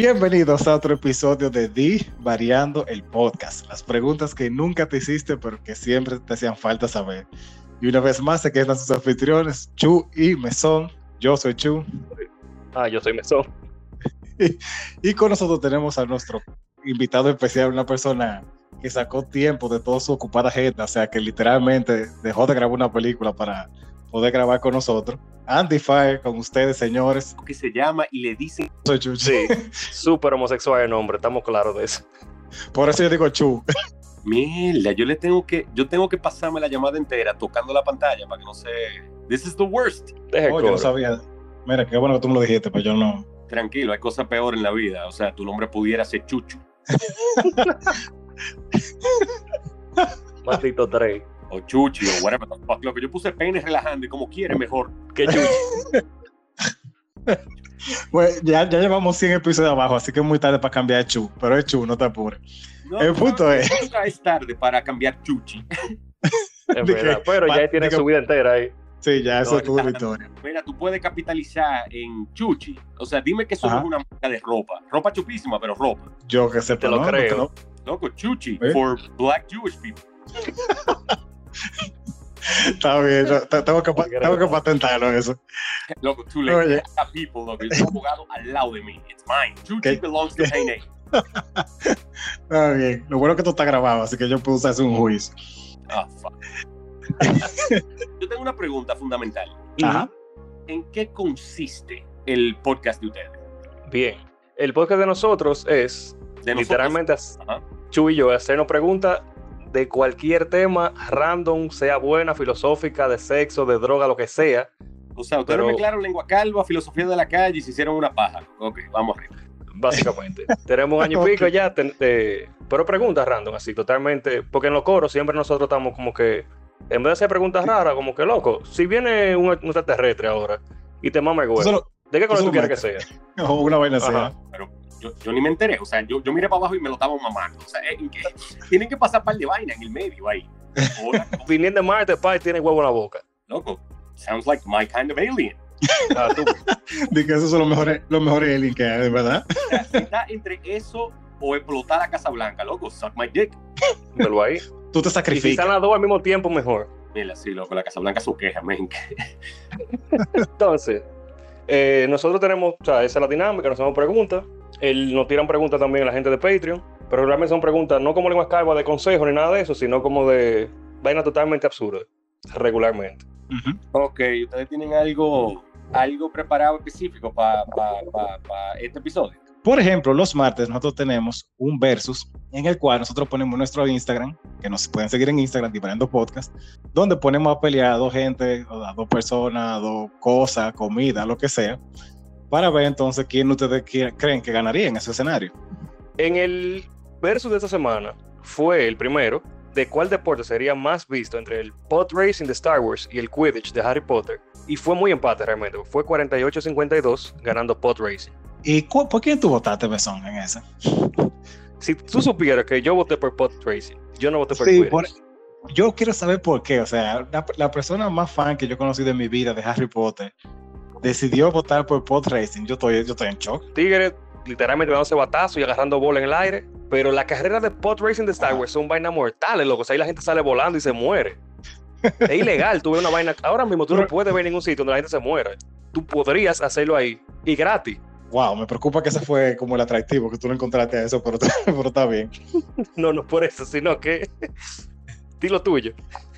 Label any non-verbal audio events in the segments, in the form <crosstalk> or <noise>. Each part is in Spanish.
Bienvenidos a otro episodio de Di Variando el Podcast. Las preguntas que nunca te hiciste, pero que siempre te hacían falta saber. Y una vez más se quedan sus anfitriones, Chu y Mesón. Yo soy Chu. Ah, yo soy Mesón. <laughs> y con nosotros tenemos a nuestro invitado especial, una persona que sacó tiempo de toda su ocupada agenda, o sea que literalmente dejó de grabar una película para poder grabar con nosotros. Andy Fire con ustedes, señores. Que se llama y le dicen. Soy Chu. Sí, <laughs> súper homosexual el nombre, estamos claros de eso. Por eso yo digo Chu. Mierda, yo le tengo que, yo tengo que pasarme la llamada entera tocando la pantalla para que no se. This is the worst. Deja Oh, yo no sabía. Mira, qué bueno que tú me lo dijiste, pero yo no. Tranquilo, hay cosas peor en la vida. O sea, tu nombre pudiera ser Chucho. <laughs> Maldito Drake. O Chuchi, o whatever the fuck. Lo que yo puse peine relajando y como quiere, mejor. Qué chucho. <laughs> Bueno, ya, ya llevamos 100 episodios abajo, así que es muy tarde para cambiar Chu. Pero es Chu, no te apures. No, El punto no, es- Nunca es tarde para cambiar Chuchi. <laughs> Es De verdad. que- Pero ya tiene que- su vida entera ahí. Sí, ya, eso No, es tu victoria. Mira, tú puedes capitalizar en Chuchi. O sea, dime que eso Ajá. es una marca de ropa. Ropa chupísima, pero ropa. Yo que sé, Te lo creo. no, Loco, Chuchi, ¿Eh? for black Jewish people. <laughs> Está bien, yo te- tengo que, tengo que patentarlo eso. Loco, too Oye. late. I got people, loco. Yo abogado al lado de mí. It's mine. ¿Qué? belongs to Payne. <laughs> Está bien. Lo bueno es que esto está grabado, así que yo puedo usar eso en un juicio. Ah, fuck. <laughs> Yo tengo una pregunta fundamental. Ajá. ¿En qué consiste el podcast de ustedes? Bien. El podcast de nosotros es De literalmente. Chu y yo hacernos preguntas de cualquier tema random, sea buena, filosófica, de sexo, de droga, lo que sea. O sea, ustedes Pero- mezclaron lengua calva, filosofía de la calle y se hicieron una paja. Ok, vamos arriba. Básicamente. <laughs> Tenemos un año y pico ya, ten- eh, pero preguntas random, así, totalmente. Porque en los coros siempre nosotros estamos como que, en vez de hacer preguntas raras, como que loco, si viene un, un extraterrestre ahora y te mama el huevo, ¿de qué color tú quieres que sea? <laughs> o una vaina así. Ajá. ¿eh? Yo, yo ni me enteré. O sea, yo, yo miré para abajo y me lo estaban mamando. O sea, ¿en qué? <laughs> tienen que pasar par de vaina en el medio ahí. <laughs> Viniendo de Marte, pa, y tiene huevo en la boca. loco. Sounds like my kind of alien. Ah, <laughs> De que esos son los mejores, los mejores aliens que hay, ¿verdad? O sea, si está entre eso o explotar la Casa Blanca, loco, suck my dick. velo ahí. Tú te Y si sacrificas. están las dos al mismo tiempo, mejor. Mira, sí, loco, la Casa Blanca su queja, men. Entonces, eh, nosotros tenemos, o sea, esa es la dinámica, nos hacemos preguntas. Él, nos tiran preguntas también la gente de Patreon, pero realmente son preguntas no como lengua calva de consejo ni nada de eso, sino como de vainas totalmente absurdas, regularmente. Ujú. Ok, ustedes tienen algo, algo preparado específico para este episodio. Por ejemplo, los martes nosotros tenemos un versus en el cual nosotros ponemos nuestro Instagram, que nos pueden seguir en Instagram, Divariando Podcast, donde ponemos a pelear a dos gente, o a dos personas, a dos cosas, comida, lo que sea, para ver entonces quién ustedes creen que ganaría en ese escenario. En el versus de esta semana fue el primero de cuál deporte sería más visto entre el pod racing de Star Wars y el Quidditch de Harry Potter. Y fue muy empate realmente, fue 48-52 ganando pod racing. ¿Y por quién tú votaste, Besón, en ese? Si tú supieras que yo voté por pod racing, yo no voté por Sí, Quidditch. por- yo quiero saber por qué. O sea, la, la persona más fan que yo he conocido en mi vida de Harry Potter decidió votar por Pod Racing. Yo estoy, yo estoy en shock. Tigres literalmente dándose batazo y agarrando bola en el aire. Pero las carreras de pod racing de Star Ajá. Wars son vainas mortales, loco. O sea, ahí la gente sale volando y se muere. es ilegal, tú ves una vaina. Ahora mismo tú no puedes ver ningún sitio donde la gente se muera. Tú podrías hacerlo ahí y gratis. Wow, me preocupa que ese fue como el atractivo que tú no encontraste a eso, pero, <laughs> pero está bien. No, no por eso, sino que. <laughs> Dilo tuyo.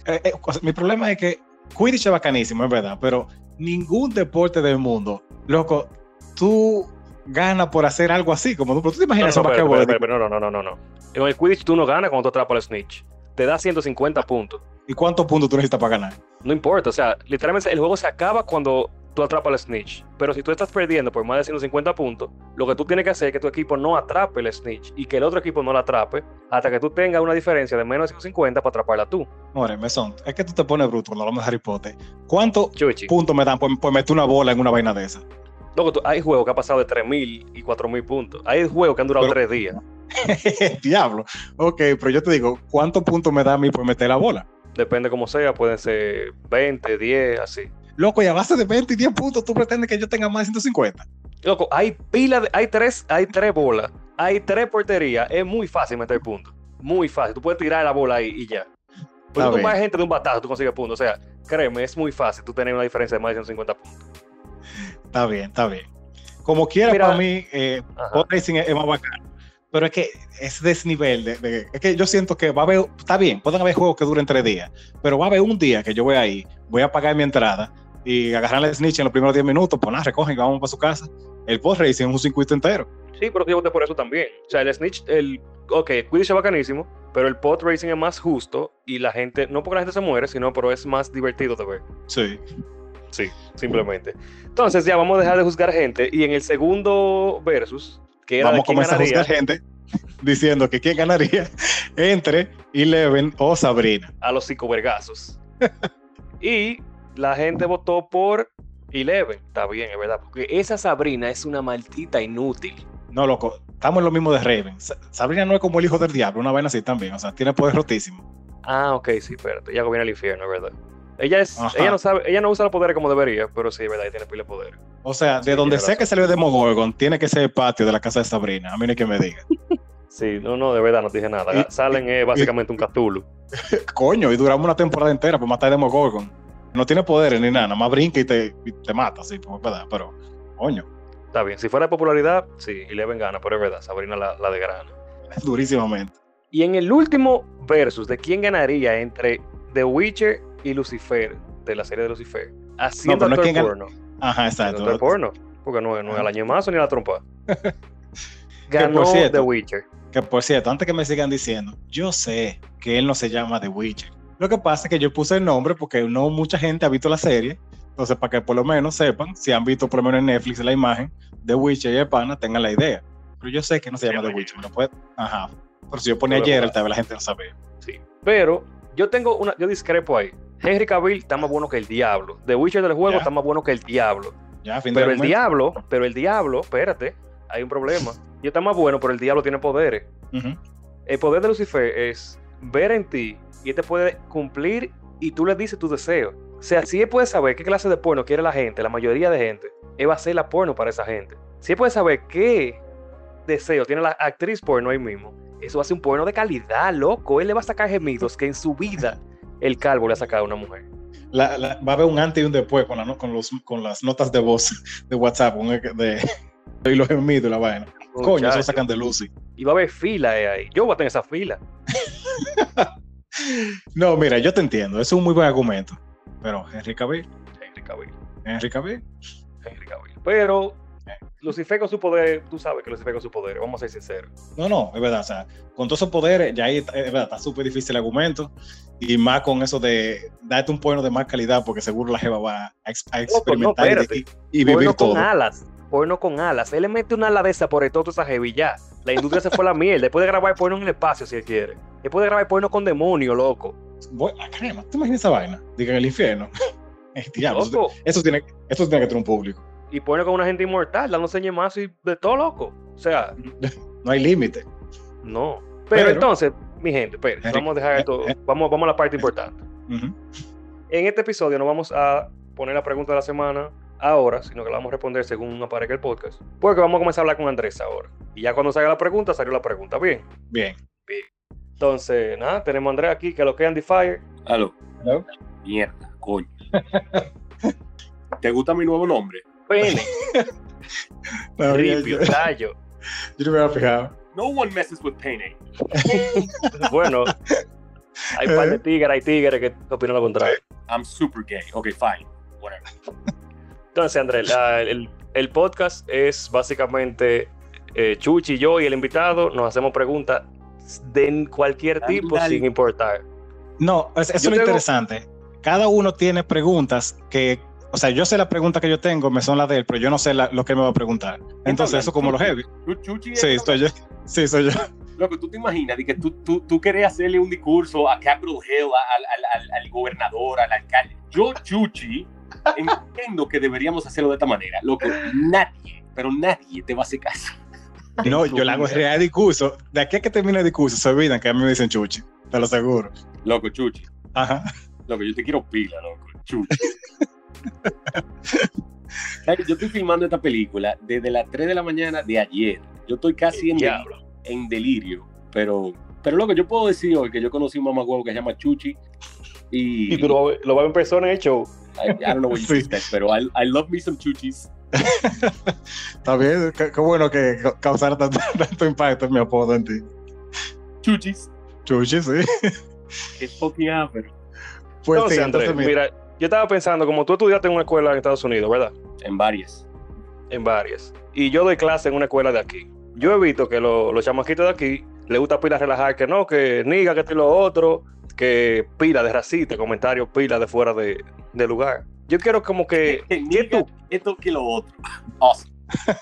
Eh, eh, mi problema es que Quidditch es bacanísimo, es verdad, pero ningún deporte del mundo, loco, tú ganas por hacer algo así, como tú, pero tú te No, no, imaginas no, basquetbol? espera, espera, no, no, no, no, no. En el Quidditch tú no ganas cuando tú atrapas al snitch. Te da 150 puntos. ¿Y cuántos puntos tú necesitas para ganar? No importa, o sea, literalmente el juego se acaba cuando tú atrapas al snitch. Pero si tú estás perdiendo por más de 150 puntos, lo que tú tienes que hacer es que tu equipo no atrape el snitch y que el otro equipo no la atrape hasta que tú tengas una diferencia de menos de 150 para atraparla tú. More, mesón, es que tú te pones bruto cuando hablamos de Harry Potter. ¿Cuántos puntos me dan por, por meter una bola en una vaina de esa? Loco, tú- hay juegos que han pasado de 3.000 y 4.000 puntos. Hay juegos que han durado Pero- 3 días. <laughs> Diablo. Ok, pero yo te digo, ¿cuántos puntos me da a mí por meter la bola? Depende como sea, pueden ser 20, 10, así. Loco, y a base de 20 y 10 puntos, tú pretendes que yo tenga más de 150. Loco, hay pila de, hay tres, hay tres bolas, hay tres porterías, es muy fácil meter puntos. Muy fácil. Tú puedes tirar la bola ahí y ya. Pero tú vas gente de un batazo, tú consigues puntos. O sea, créeme, es muy fácil tú tener una diferencia de más de 150 puntos. Está bien, está bien. Como quiera, Mira- para mí, eh, es, más bacano. Pero es que ese desnivel, de, de- es que yo siento que va a haber, está bien, pueden haber juegos que duren tres días, pero va a haber un día que yo voy ahí, voy a pagar mi entrada y agarrar el snitch en los primeros 10 minutos, pues nada, recogen y vamos para su casa. El post racing es un circuito entero. Sí, pero yo voté por eso también. O sea, el Snitch, el. Ok, Quidditch es bacanísimo, pero el pot racing es más justo y la gente. No porque la gente se muere, sino pero es más divertido de ver. Sí. Sí, simplemente. Entonces, ya vamos a dejar de juzgar gente. Y en el segundo versus, que Vamos a comenzar ganaría, a juzgar gente <laughs> diciendo que quién ganaría <laughs> entre Eleven o Sabrina. a los psicovergazos. <laughs> y la gente votó por Eleven. Está bien, es verdad. Porque esa Sabrina es una maldita inútil. No, loco, estamos en lo mismo de Raven. Sa- Sabrina no es como el hijo del diablo, una vaina así también, o sea, tiene poder rotísimo. Ah, ok, sí, espérate. Ella gobierna el infierno, verdad. Ella es, Ajá. ella no sabe, ella no usa los poderes como debería, pero sí, verdad, ella tiene pila de poder. O sea, de Sí, donde sea que salió Demogorgon, tiene que ser el patio de la casa de Sabrina. A mí no hay que me diga. Sí, no, no, de verdad no te dije nada. Y- Salen es básicamente un Cthulhu. <laughs> Coño, y duramos una temporada entera para matar a Demogorgon. No tiene poderes ni nada, nada más brinca y te, y te mata, así, pues, ¿verdad? Pero, coño, Está bien, si fuera de popularidad, sí, Eleven gana, pero es verdad, Sabrina la, la de grana. <laughs> durísimamente. Y en el último versus de quién ganaría entre The Witcher y Lucifer, de la serie de Lucifer, haciendo pero no es. Ajá, exacto. actor porno, porque no, no es al añemazo ni la trompa. <laughs> Ganó por cierto, The Witcher. Que por cierto, antes que me sigan diciendo, yo sé que él no se llama The Witcher. Lo que pasa es que yo puse el nombre porque no mucha gente ha visto la serie. Entonces, para que por lo menos sepan, si han visto por lo menos en Netflix la imagen de Witcher y de Pana, tengan la idea. Pero yo sé que no se llama The Witcher. lo puede- Ajá. Pero si yo ponía ayer, tal vez la gente no sabía. Sí. Pero yo tengo una, yo discrepo ahí. Henry Cavill está más bueno que el diablo. The Witcher del juego Ya. está más bueno que el diablo. Ya, fin de Pero el diablo, pero el diablo, espérate, hay un problema. Y está más bueno, pero el diablo tiene poderes. El poder de Lucifer es ver en ti y él te puede cumplir y tú le dices tus deseos. O sea, si él puede saber qué clase de porno quiere la gente, la mayoría de gente, él va a hacer la porno para esa gente. Si él puede saber qué deseo tiene la actriz porno ahí mismo, eso va a ser un porno de calidad, loco. Él le va a sacar gemidos que en su vida el calvo le ha sacado a una mujer. La- la- va a haber un antes y un después con, la no- con, los, con las notas de voz <laughs> de WhatsApp que- de, <laughs> y los gemidos y la vaina. Coño, eso sacan de Lucy. Y va a haber fila eh, ahí. Yo voy a tener esa fila. <laughs> No, mira, yo te entiendo. Es un muy buen argumento. Pero Henry Cavill, Henry Cavill. Henry Cavill. Henry Cavill. Pero Lucifer con su poder, tú sabes que Lucifer con su poder, vamos a ser sinceros. No, no, es verdad. O sea, con todos esos poderes, ya ahí es verdad, está súper difícil el argumento. Y más con eso de darte un porno de más calidad, porque seguro la Jeva va a, a experimentar y- espérate. y, y vivir porno todo. con alas. Porno con alas. Él le mete una ala de esa por el todo esa heavy ya. La industria se fue a la mierda. Él puede grabar porno en el espacio si él quiere. Él puede grabar porno con demonio, loco. Voy- ah, crema, ¿te imaginas esa vaina? Diga en el infierno. <laughs> Eh, diablo, eso, tiene, eso tiene que tener un público. Y porno con una gente inmortal, dándose más y de todo loco. O sea, <laughs> No hay límite. no. Pero, Pero- entonces, mi gente, Henry- vamos a dejar esto. Vamos, vamos a la parte importante. En este episodio no vamos a poner la pregunta de la semana ahora, sino que la vamos a responder según aparezca el podcast. Porque vamos a comenzar a hablar con Andrés ahora. Y ya cuando salga la pregunta, salió la pregunta. Bien. Bien. Entonces, nada, tenemos a Andrés aquí, que lo que Andy Fire. Aló. Hello. Mierda, coño. ¿Te gusta mi nuevo nombre? Pene, <laughs> No, yo, ripio, yo- gallo. yo no me había fijado. No one messes with Payne. <laughs> Bueno, hay un par de tigres, hay tigres que opinan lo contrario. I'm super gay. Ok, fine. Whatever. Entonces, Andrés, el, el podcast es básicamente eh, Chuchi, yo y el invitado nos hacemos preguntas de cualquier tipo dale. sin importar. No, es- eso es lo tengo- interesante. Cada uno tiene preguntas que, o sea, yo sé la pregunta que yo tengo, me son las de él, pero yo no sé la- lo que él me va a preguntar. Entonces, eso como lo heavy. Chu- Chuchi, Sí, es- estoy yo. <laughs> Sí, soy yo. Loco, tú te imaginas de que tú, tú, tú querés hacerle un discurso a Capitol Hill, al, al, al gobernador, al alcalde. Yo, Chuchi, entiendo que deberíamos hacerlo de esta manera. Loco, nadie, pero nadie te va a hacer caso. No, yo le hago real discurso. De aquí a que termine el discurso, se olvidan que a mí me dicen chuchi. Te lo aseguro. Loco, Chuchi. Ajá. Loco, yo te quiero pila, loco. Chuchi. <laughs> Yo estoy filmando esta película desde las 3 de la mañana de ayer. Yo estoy casi en delirio, en delirio. Pero, pero lo que yo puedo decir hoy, que yo conocí un mamagüevo que se llama Chuchi. Y, Y tú lo, lo vas a ver en persona en el show. I, I don't know what you Sí. said, pero I, I love me some Chuchis. <laughs> Está bien, qué, qué bueno que ca- causara tanto, <laughs> tanto impacto en mi apodo en ti. Chuchis. Chuchi, sí. Qué fucking ápero. Pues entonces, sí, Andrés, entonces mira, mira, yo estaba pensando, como tú estudiaste en una escuela en Estados Unidos, ¿verdad? En varias. En varias. Y yo doy clase en una escuela de aquí. Yo he visto que lo- los chamaquitos de aquí les gusta pila relajar, que no, que niga, que esto y lo otro, que pila de racista, comentarios pila de fuera de, de lugar. Yo quiero como que, <laughs> Que ¿qué niga tú? esto que lo otro. Awesome.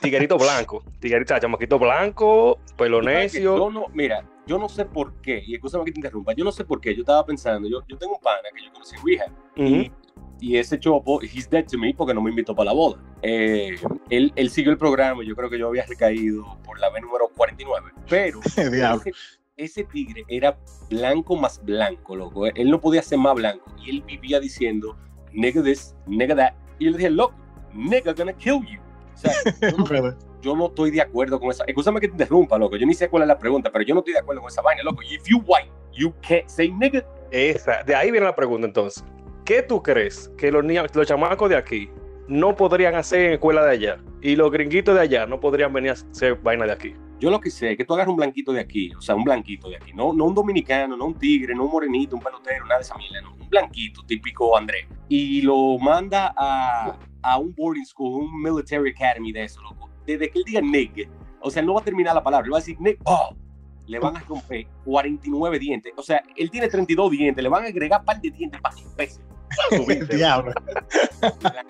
Tiguerito blanco, tiguerito, chamaquito blanco, pelo Tú sabes que necio. Yo no, mira, yo no sé por qué, y escúchame que te interrumpa, yo no sé por qué, yo estaba pensando, yo, yo tengo un pana que yo conocí en Ujú. y ese chopo, he's dead to me porque no me invitó para la boda. Eh, él, él siguió el programa, yo creo que yo había recaído por la B número 49, pero <laughs> ese, ese tigre era blanco más blanco, loco, él no podía ser más blanco, y él vivía diciendo, nigga this, nigga that, y yo le dije, loco, nigga gonna kill you. O sea, <laughs> yo yo no estoy de acuerdo con esa. Escúchame que te interrumpa, loco. Yo ni sé cuál es la pregunta, pero yo no estoy de acuerdo con esa vaina, loco. If you white, you can't say nigga. Esa, de ahí viene la pregunta entonces. ¿Qué tú crees que los niños, los chamacos de aquí no podrían hacer en escuela de allá? Y los gringuitos de allá no podrían venir a hacer vaina de aquí. Yo lo que sé es que tú agarras un blanquito de aquí, o sea, un blanquito de aquí, no, no un dominicano, no un tigre, no un morenito, un pelotero, nada de esa no, un blanquito típico Andrés, y lo manda a, a un boarding school, un military academy de eso, loco. Desde que él diga nigga, o sea, no va a terminar la palabra, él va a decir nigga, oh, le van a romper 49 dientes, o sea, él tiene 32 dientes, le van a agregar par de dientes para que pese. <laughs> diablo.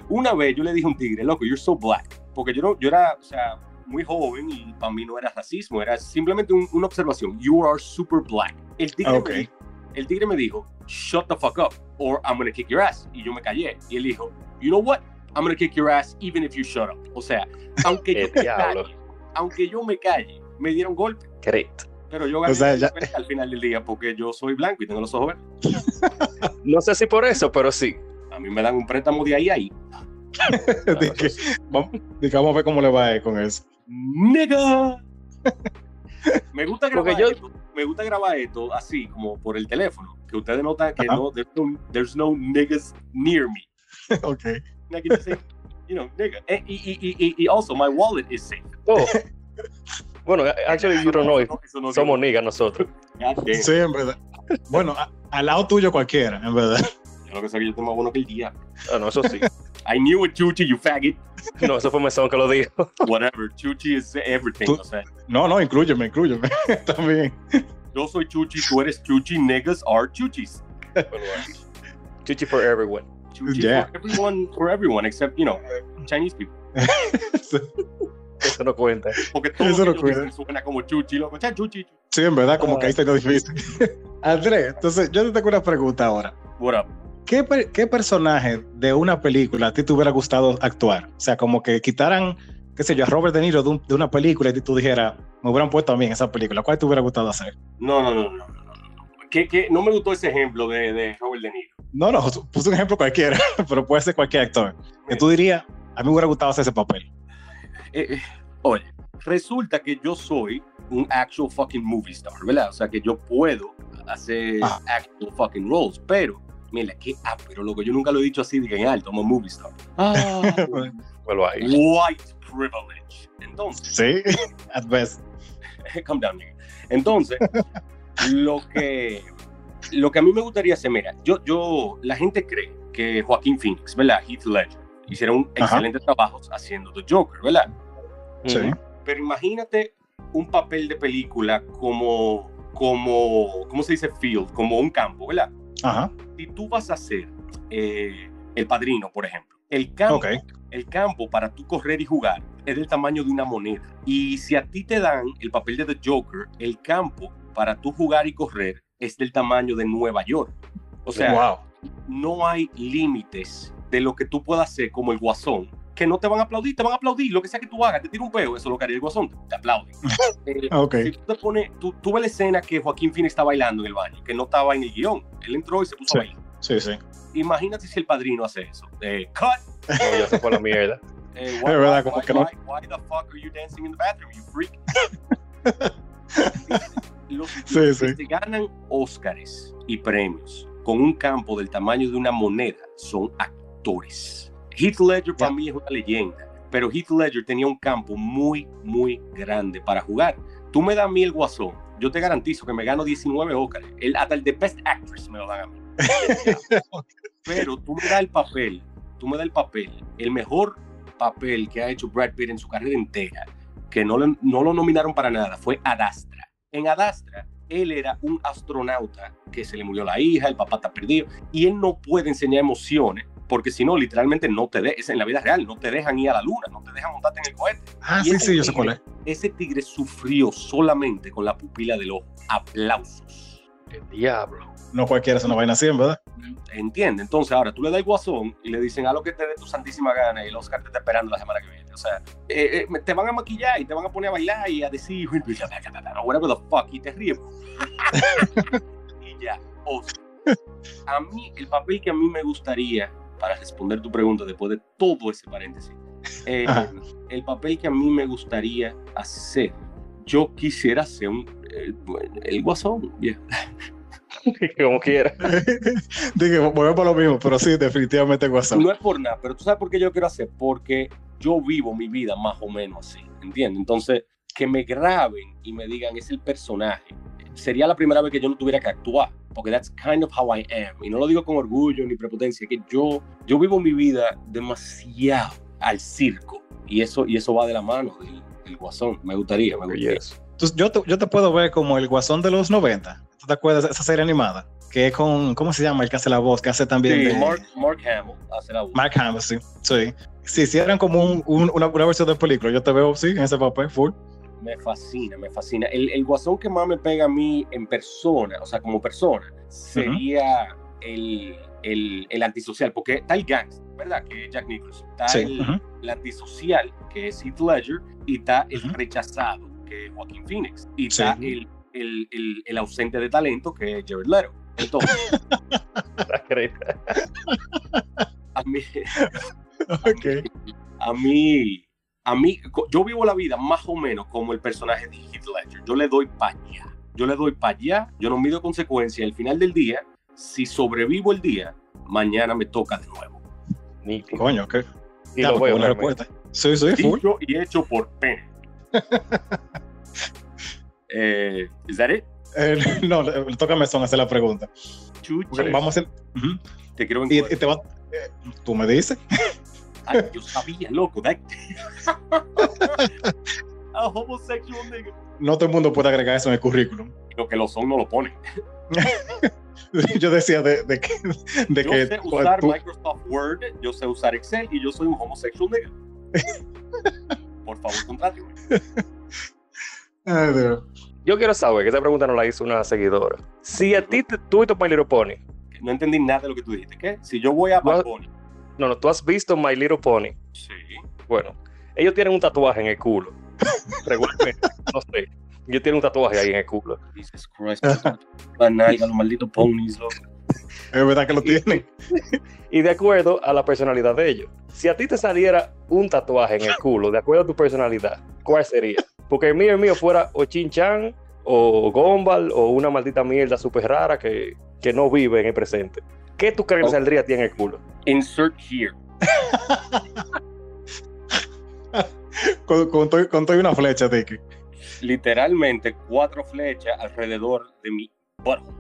Una vez yo le dije a un tigre, loco, you're so black. Porque yo, no, yo era, o sea, muy joven y para mí no era racismo, era simplemente un- una observación. You are super black. El tigre, Ok. me, dijo- el tigre me dijo, shut the fuck up or I'm gonna kick your ass. Y yo me callé. Y él dijo, you know what? I'm gonna kick your ass even if you shut up. O sea, aunque <laughs> yo me calle, aunque yo me calle, me dieron golpe. Great. Pero yo gané O sea, ya- al final del día porque yo soy blanco y tengo los ojos verdes. <laughs> No sé si por eso, pero sí. A mí me dan un préstamo de ahí a ahí. <laughs> De que- vamos, de que vamos a ver cómo le va a ir con eso. nigga. me gusta grabar yo- esto, me gusta grabar esto así como por el teléfono, que ustedes notan que Ajá. no there's, no there's no niggas near me. <laughs> ok. And say, you know, nigga. Eh, Y, y, y, y, y also my wallet is safe. Oh. bueno, actually you don't know if Eso no- eso no somos niggas nosotros. Sí, en verdad. Bueno, a- al lado tuyo cualquiera, en verdad. Yo lo que sé es que yo más bueno que el día. Ah, no, eso sí. I knew it, Chuchi, you faggot. No, eso fue Mesón que lo dijo. Whatever. Chuchi is everything. Tú- O sea, No, no, incluyeme, incluyeme. <laughs> También. yo soy Chuchi, tú eres Chuchi, niggas are Chuchis. Chuchi for everyone. Chuchi Yeah. for everyone, for everyone, except, you know, Chinese people. <laughs> Eso no cuenta. Porque todo Eso no dicen suena como chuchi, loco. Chuchi. Sí, en verdad, como Ah. que ahí está lo difícil. Andrés, entonces yo te tengo una pregunta ahora. What up? ¿Qué, per- ¿Qué personaje de una película a ti te hubiera gustado actuar? O sea, como que quitaran, qué sé yo, a Robert De Niro de, un- de una película y tú dijeras, me hubieran puesto a mí en esa película. ¿Cuál te hubiera gustado hacer? No, no, no, no, no, no. no. Me gustó ese ejemplo de, de Robert De Niro. No, no, puse un ejemplo cualquiera, <laughs> pero puede ser cualquier actor. Que tú dirías, a mí me hubiera gustado hacer ese papel. Eh, eh, oye, resulta que yo soy un actual fucking movie star, ¿verdad? O sea, que yo puedo hacer Ah. actual fucking roles, pero, mira, qué ah, pero loco, yo nunca lo he dicho así de que en alto, I'm a movie star. Ah, <laughs> Vuelvo ahí. white privilege. Entonces, Sí, <laughs> at best. <laughs> calm down, nigga. Entonces, lo que, lo que a mí me gustaría hacer, mira, yo, yo, la gente cree que Joaquín Phoenix, ¿verdad? Heath Ledger, hicieron Ajá. excelentes trabajos haciendo The Joker, ¿verdad? Sí. Pero imagínate un papel de película como, como, ¿cómo se dice field? Como un campo, ¿verdad? Ajá. Si tú vas a hacer eh, el padrino, por ejemplo, el campo, el campo para tú correr y jugar es del tamaño de una moneda. Y si a ti te dan el papel de The Joker, el campo para tú jugar y correr es del tamaño de Nueva York. O sea, wow. no hay límites de lo que tú puedas hacer como el guasón, que no te van a aplaudir, te van a aplaudir, lo que sea que tú hagas, te tira un peo, eso es lo que haría el guasón, te aplauden. <laughs> Eh, Ok. Si tú te pones, tú, tú ves la escena que Joaquín Phoenix está bailando en el baño, que no estaba en el guion, él entró y se puso Sí. a bailar. Sí, sí. Imagínate si el padrino hace eso. Eh, cut, No, ya se fue a la mierda. <laughs> Eh, Es verdad, como que no- why, why the fuck are you dancing in the bathroom, you freak? <laughs> Los Sí, los sí. que se ganan Óscares y premios con un campo del tamaño de una moneda son actores. Heath Ledger para mí es una leyenda, pero Heath Ledger tenía un campo muy, muy grande para jugar. Tú me das a mí el guasón, yo te garantizo que me gano 19 Óscares. El, hasta el de Best Actress me lo dan a mí. <laughs> pero tú me das el papel, tú me das el papel, el mejor papel que ha hecho Brad Pitt en su carrera entera, que no, le- no lo nominaron para nada, fue Adastra. En Adastra, él era un astronauta que se le murió la hija, el papá está perdido, y él no puede enseñar emociones, porque si no, literalmente no te de, es en la vida real, no te dejan ir a la luna, no te dejan montarte en el cohete. Ah, Y sí, sí, yo sé cuál es. Ese tigre sufrió solamente con la pupila del ojo. Aplausos. El diablo. No cualquiera es una vaina así, ¿verdad? ¿Entiendes? Entonces ahora tú le das el guasón y le dicen a lo que te dé tu santísima gana y el Oscar te está esperando la semana que viene. O sea, eh, eh, te van a maquillar y te van a poner a bailar y a decir, whatever the fuck, y te ríes. <laughs> y ya, Oscar. A mí, el papel que a mí me gustaría, para responder tu pregunta después de todo ese paréntesis, eh, el papel que a mí me gustaría hacer, yo quisiera ser un, el, el guasón, yeah. <laughs> Como quiera. <laughs> Digo, volvemos a lo mismo, pero sí, definitivamente WhatsApp. No es por nada, pero tú sabes por qué yo quiero hacer, porque yo vivo mi vida más o menos así, ¿entiendes? Entonces, que me graben y me digan es el personaje, sería la primera vez que yo no tuviera que actuar, porque that's kind of how I am, y no lo digo con orgullo ni prepotencia, que yo, yo vivo mi vida demasiado al circo, y eso, y eso va de la mano del, del guasón, me gustaría, me gustaría. Yes. Entonces, yo, te, yo te puedo ver como el guasón de los 90. ¿Tú te acuerdas de esa serie animada? Que es con, ¿cómo se llama? El que hace la voz, que hace también Sí, de Mark, Mark Hamill hace la voz. Mark Hamill, sí. Sí, si hicieran como un- un- una, una versión de película, yo te veo, sí, en ese papel, full. Me fascina, me fascina. El, el guasón que más me pega a mí en persona, o sea, como persona, sería el, el, el antisocial, porque está el gangster, ¿verdad? Que es Jack Nicholson. Está Sí. el, antisocial, que es Heath Ledger, y está el rechazado, que es Joaquín Phoenix. Y Sí. está el, el, el, el ausente de talento, que es Jared Leto. Entonces, Está <laughs> creíble. a mí, <laughs> Ok. a mí, a mí, yo vivo la vida más o menos como el personaje de Heath Ledger. Yo le doy para allá. Yo le doy para allá, yo no mido consecuencias. Al final del día, si sobrevivo el día, mañana me toca de nuevo. Coño, ok. Y Ya, lo pues, respuesta. Sí, sí, full. Dicho y hecho por pene. <laughs> eh, ¿Is that it? Eh, no, le, toca a Mesón hacer la pregunta. Porque Vamos a hacer. te quiero y, encontrar. y te va. eh, Tú me dices. Ay, yo sabía, loco. That... <laughs> A homosexual nigga. No todo el mundo puede agregar eso en el currículum. Lo que lo son no lo ponen. <laughs> Yo decía de, de que. De Yo que sé usar tú- Microsoft Word, yo sé usar Excel y yo soy un homosexual nigga. <laughs> Por favor, contráteme. Ay, Dios. Yo quiero saber, que esa pregunta no la hizo una seguidora. Si a ti, te, tú y tu My Little Pony, No entendí nada de lo que tú dijiste. ¿Qué? Si yo voy a Bad? Bunny. No, no, tú has visto My Little Pony. Sí. Bueno, ellos tienen un tatuaje en el culo. <laughs> Regularmente, no sé. Ellos tienen un tatuaje ahí en el culo. Jesus Christ. La nalga, los malditos ponies, loco. Es verdad que lo tienen. <laughs> Y de acuerdo a la personalidad de ellos. Si a ti te saliera un tatuaje en el culo, de acuerdo a tu personalidad, ¿cuál sería? Porque el mío, el mío fuera o Chin Chan, o Gombal, o una maldita mierda súper rara que, que no vive en el presente. ¿Qué tú crees que Oh. saldría a ti en el culo? Insert here. <laughs> Con, con, con una flecha, Tiki. Literalmente cuatro flechas alrededor de mi butthole.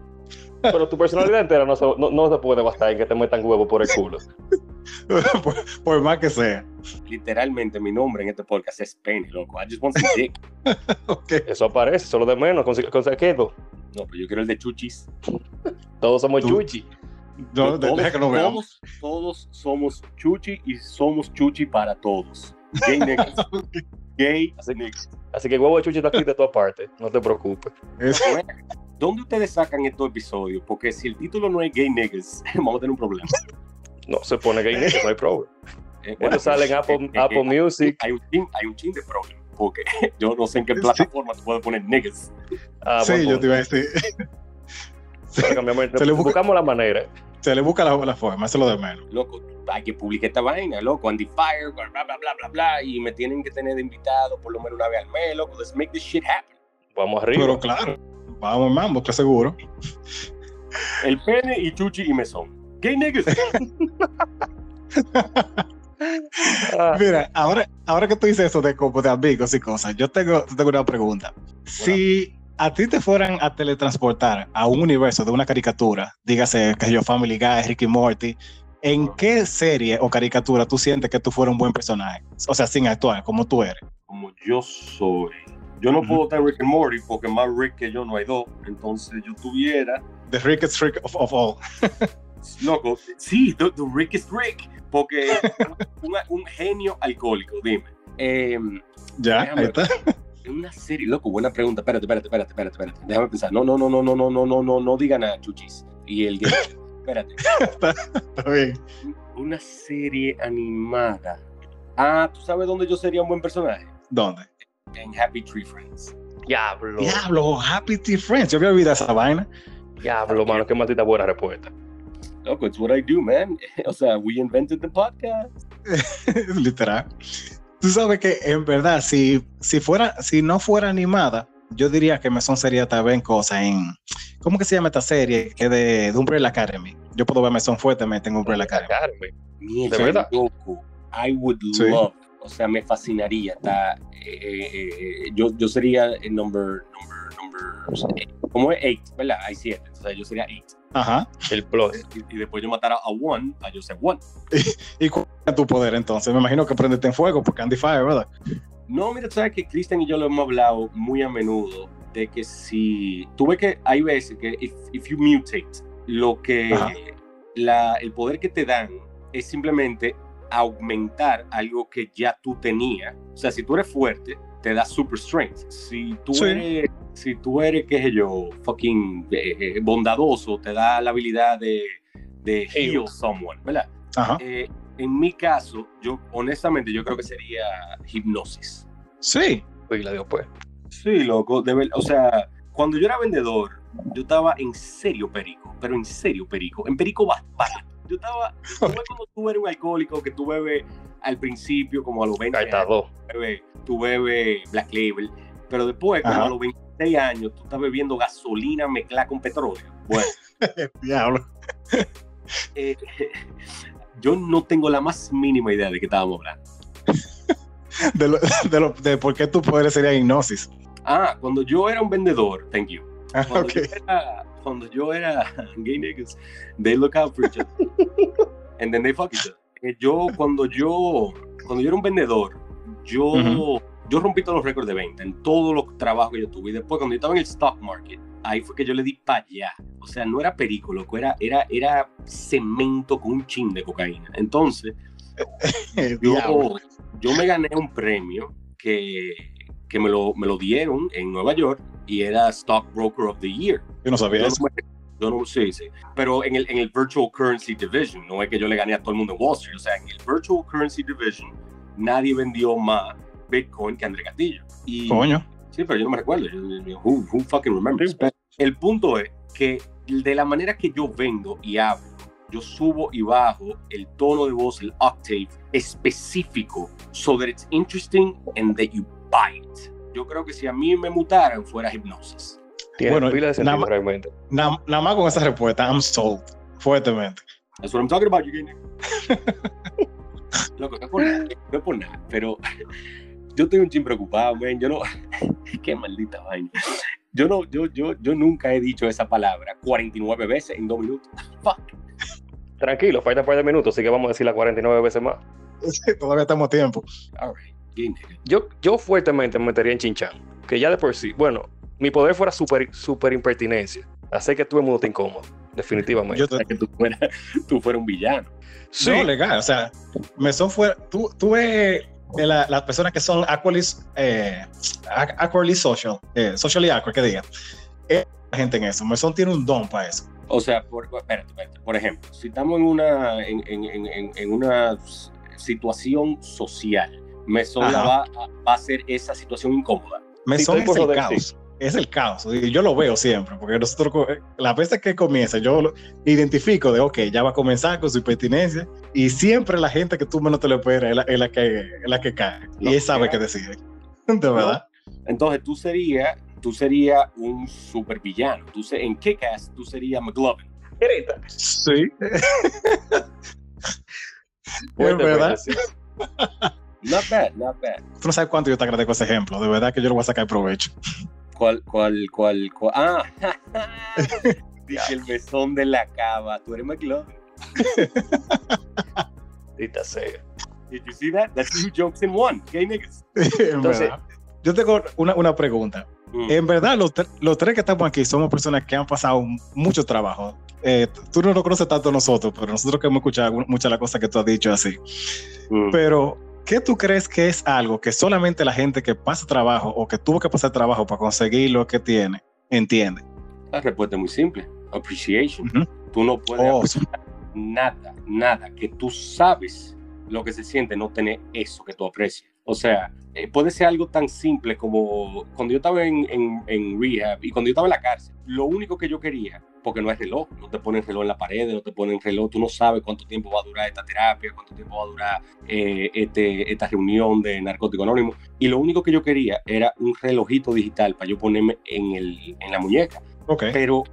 Pero tu personalidad entera no se, no, no se puede bastar en que te metan huevo por el culo. <laughs> por, por más que sea. Literalmente mi nombre en este podcast es Penny, loco. I just want some dick. <laughs> Ok. Eso aparece, solo de menos, con, con saquedo. No, pero yo quiero el de chuchis. Todos somos Tú- chuchi. No, de- todos, deja que todos, todos somos chuchi y somos chuchi para todos. Gay <laughs> niggas. Gay Así- niggas. Así que huevo de chuchi está aquí de todas partes, no te preocupes. Es- ¿Dónde ustedes sacan estos episodios? Porque si el título no es Gay Niggas, <laughs> vamos a tener un problema. No se pone gay, nigga, no hay problema. <laughs> Eh, Esto sale en Apple, eh, eh, Apple eh, Music. Hay un, chin, hay un chin de problema. Porque yo no sé en qué Sí. plataforma se puede poner niggas. Ah, sí, yo te iba a decir. Se le busca- buscamos la manera. Se le busca la, la forma, eso es lo de menos. Loco, hay que publicar esta vaina, loco, Andy Fire, bla, bla, bla, bla, bla, bla, y me tienen que tener de invitado por lo menos una vez al mes, loco, let's make this shit happen. Vamos arriba. Pero claro, vamos mambo, que seguro. El pene y Chuchi y Mesón. Gay niggas. Ah, Mira, ahora, ahora que tú dices eso de como de amigos y cosas, yo tengo, tengo una pregunta. Si a ti te fueran a teletransportar a un universo de una caricatura, dígase que yo Family Guy, Ricky Morty, ¿en qué serie o caricatura tú sientes que tú fueras un buen personaje? O sea, sin actuar, como tú eres. Como yo soy. Yo no Ujú. puedo estar Rick and Morty porque más Rick que yo no hay dos. Entonces yo tuviera, The Rickest Rick of, of all. <laughs> loco, sí, the, the Rick is Rick. Porque <laughs> un, un genio alcohólico, dime. Em, Ya, ahí está. Una serie, loco, buena pregunta. Espérate, espérate, espérate, espérate, espérate. Déjame pensar. No, no, no, no, no, no, no, no, no, no diga nada, chuchis. Y el game. espérate. <laughs> Está bien. Una serie animada. Ah, ¿tú sabes dónde yo sería un buen personaje? ¿Dónde? En Happy Tree Friends. Diablo. Diablo, Happy Tea Friends. Yo había olvidado esa vaina. Diablo, mano, qué maldita buena respuesta. Loco, it's what I do, man. <laughs> O sea, we invented the podcast. <laughs> Literal. Tú sabes que en verdad, si, si fuera, si no fuera animada, yo diría que Mesón sería tal vez en cosas en. ¿Cómo que se llama esta serie? Que de, de Umbrella Academy. Yo puedo ver Mesón fuertemente en Umbrella Academy. Mierda, ¿De verdad? loco. I would Sí. love. O sea, me fascinaría. Está, eh, eh, eh, yo, yo sería el number, number, number. eh, ¿Cómo es? Eight, ¿verdad? Hay siete. O sea, yo sería eight. Ajá. El plus. Y, y después yo matara a one, yo ser one. ¿Y cuál es tu poder entonces? Me imagino que prendete en fuego porque Andy Fire, ¿verdad? No, mira, tú sabes que Cristian y yo lo hemos hablado muy a menudo de que si tú ves que hay veces que if, if you mutate, lo que la, el poder que te dan es simplemente aumentar algo que ya tú tenías. O sea, si tú eres fuerte, te da super strength. Si tú Sí. eres, si tú eres, qué sé yo, fucking eh, eh, bondadoso, te da la habilidad de, de Heal. someone, ¿verdad? Ajá. Eh, en mi caso, yo honestamente yo creo que sería hipnosis. Sí. Uy, la dio pues. Sí, loco, de o sea, cuando yo era vendedor, yo estaba en serio perico, pero en serio perico, en perico ba- barato. Yo estaba, ves <laughs> cuando tú eres un alcohólico que tú bebes al principio como a los 20 Ahí está, años, tú bebes, tú bebes Black Label, pero después como Ajá. a los 26 años tú estás bebiendo gasolina mezclada con petróleo. Bueno, <laughs> Diablo. <laughs> eh, yo no tengo la más mínima idea de qué estábamos hablando. De, lo- de, lo- de por qué tu poder sería hipnosis. Ah, cuando yo era un vendedor, thank you. Ah, Cuando, ok. yo, era, cuando yo era <laughs> gay niggas, they look out for each other. And then they fuck each other. Eh, Yo, cuando yo, cuando yo era un vendedor, yo, yo rompí todos los récords de venta en todos los trabajos que yo tuve. Y después, cuando yo estaba en el stock market, ahí fue que yo le di para allá. O sea, no era perico, loco, era, era, era cemento con un chin de cocaína. Entonces, <laughs> yo, yo me gané un premio que, que me, lo, me lo dieron en Nueva York y era Stockbroker of the Year. Yo no sabía Yo eso. no, me- yo no sí, sí. Pero en el, en el Virtual Currency Division, no es que yo le gané a todo el mundo en Wall Street. O sea, en el Virtual Currency Division, nadie vendió más Bitcoin que André Castillo. Y, Coño. Sí, pero yo no me recuerdo. Who, who fucking remembers? Sí. El punto es que de la manera que yo vendo y hablo, yo subo y bajo el tono de voz, el octave específico, so that it's interesting and that you buy it. Yo creo que si a mí me mutaran, fuera hipnosis. Tiene Bueno, pila de sentido nada realmente. Nada más con esa respuesta, I'm sold. Fuertemente. That's what I'm talking about, you. <laughs> Loco, no es por nada, no es por nada, pero <laughs> yo estoy un chin preocupado, man. Yo no, <laughs> qué maldita vaina. Yo no, yo, yo, yo nunca he dicho esa palabra 49 veces en dos minutos. Fuck. Tranquilo, falta un par de minutos, así que vamos a decir las 49 veces más. Todavía estamos a tiempo. All right. Yo, yo fuertemente me metería en Chinchan, que ya de por sí, bueno, mi poder fuera super, super impertinencia. Hacer que todo el mundo esté incómodo, definitivamente. Yo O te, sea, que tú fueras <laughs> tú fueras un villano. sí, No, legal. O sea, Mesón fue. Tú, tú ves de la- las personas que son awkwardly, eh, awkwardly social, eh, socially awkward, que diga. La gente en eso. Mesón tiene un don para eso. O sea, por, espérate, espérate. por ejemplo, si estamos en una, en, en- en- en- una situación social, Mesón la va, a- va a hacer esa situación incómoda. Mesón es el caos. Es el caos. Y yo lo veo siempre, porque nosotros, la vez que comienza, yo lo identifico de, ok, ya va a comenzar con su pertinencia, y siempre la gente que tú menos te lo esperas es la, es la que, es la que cae, y No, él sabe ya. que decide. <laughs> De verdad. Entonces tú serías tú serías un supervillano. Tú se, en Kick-Ass tú serías McLovin. Sí. <laughs> Es verdad. fuerte, sí. Not bad, not bad. Tú no sabes cuánto yo te agradezco ese ejemplo. De verdad que yo lo voy a sacar provecho. ¿Cuál, cuál, cuál, cuál? Ah, <laughs> dije el mesón de la cava. Tú eres McLovin. <laughs> Dita sea. Did you see that? That's two jokes in one. Gay niggas. <laughs> en Entonces-. Yo tengo una, una pregunta. Mm. En verdad, los, tre- los tres que estamos aquí somos personas que han pasado mucho trabajo. Eh, tú no lo conoces tanto nosotros, pero nosotros que hemos escuchado muchas de las cosas que tú has dicho así. Mm. Pero, ¿qué tú crees que es algo que solamente la gente que pasa trabajo o que tuvo que pasar trabajo para conseguir lo que tiene, entiende? La respuesta es muy simple. Appreciation. Ujú. Tú no puedes Oh, apreciar nada, nada, que tú sabes lo que se siente no tener eso que tú aprecias. O sea, eh, puede ser algo tan simple como cuando yo estaba en, en, en rehab y cuando yo estaba en la cárcel, lo único que yo quería, porque no hay reloj, no te ponen reloj en la pared, no te ponen reloj, tú no sabes cuánto tiempo va a durar esta terapia, cuánto tiempo va a durar eh, este, esta reunión de Narcótico Anónimo. Y lo único que yo quería era un relojito digital para yo ponerme en, el, en la muñeca ok. pero,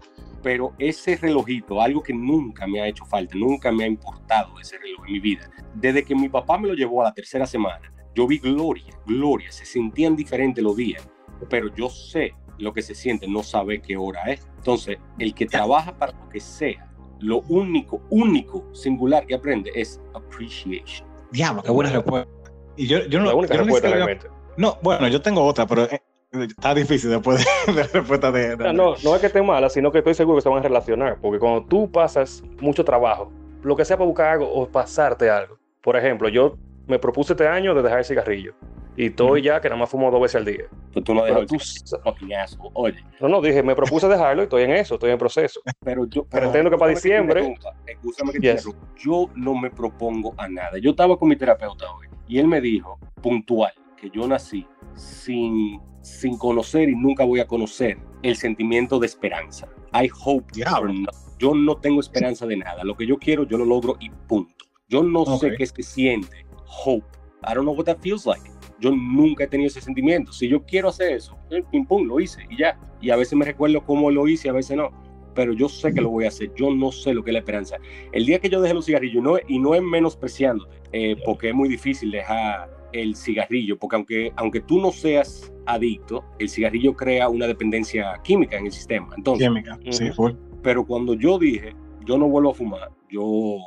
pero ese relojito, algo que nunca me ha hecho falta, nunca me ha importado ese reloj en mi vida. Desde que mi papá me lo llevó a la tercera semana, yo vi gloria, gloria, se sentían diferentes los días, pero yo sé lo que se siente, no sabe qué hora es. Entonces, el que trabaja para lo que sea, lo único, único, singular que aprende es appreciation. Diablo, qué buena respuesta. Y yo, yo no, La única yo no respuesta realmente. No, bueno, yo tengo otra, pero eh, está difícil después de, la respuesta de. O de- sea, no, no es que esté mala, sino que estoy seguro que se van a relacionar. Porque cuando tú pasas mucho trabajo, lo que sea para buscar algo o pasarte algo. Por ejemplo, yo me propuse este año de dejar el cigarrillo. Y estoy ya que nada más fumo dos veces al día. Tú no Pero dejas tú sa- fucking asshole. Oye, No, no, dije, me propuse dejarlo y estoy en eso, estoy en proceso. <laughs> pero yo. Pero entiendo que para te diciembre- que te Yes. interrumpa. Yo no me propongo a nada. Yo estaba con mi terapeuta hoy y él me dijo, puntual, que yo nací sin, sin conocer y nunca voy a conocer el sentimiento de esperanza. I hope for no- Yo no tengo esperanza de nada. Lo que yo quiero, yo lo logro y punto. Yo no sé qué se siente hope. I don't know what that feels like. Yo nunca he tenido ese sentimiento. Si yo quiero hacer eso, eh, pim pum, lo hice y ya. Y a veces me recuerdo cómo lo hice a veces no. Pero yo sé que lo voy a hacer. Yo no sé lo que es la esperanza. El día que yo deje los cigarrillos, no, y no es menospreciándote, eh, porque es muy difícil dejar el cigarrillo, porque aunque, aunque tú no seas adicto, el cigarrillo crea una dependencia química en el sistema. Entonces, Química. Sí, Ujú. full. pero cuando yo dije, yo no vuelvo a fumar, yo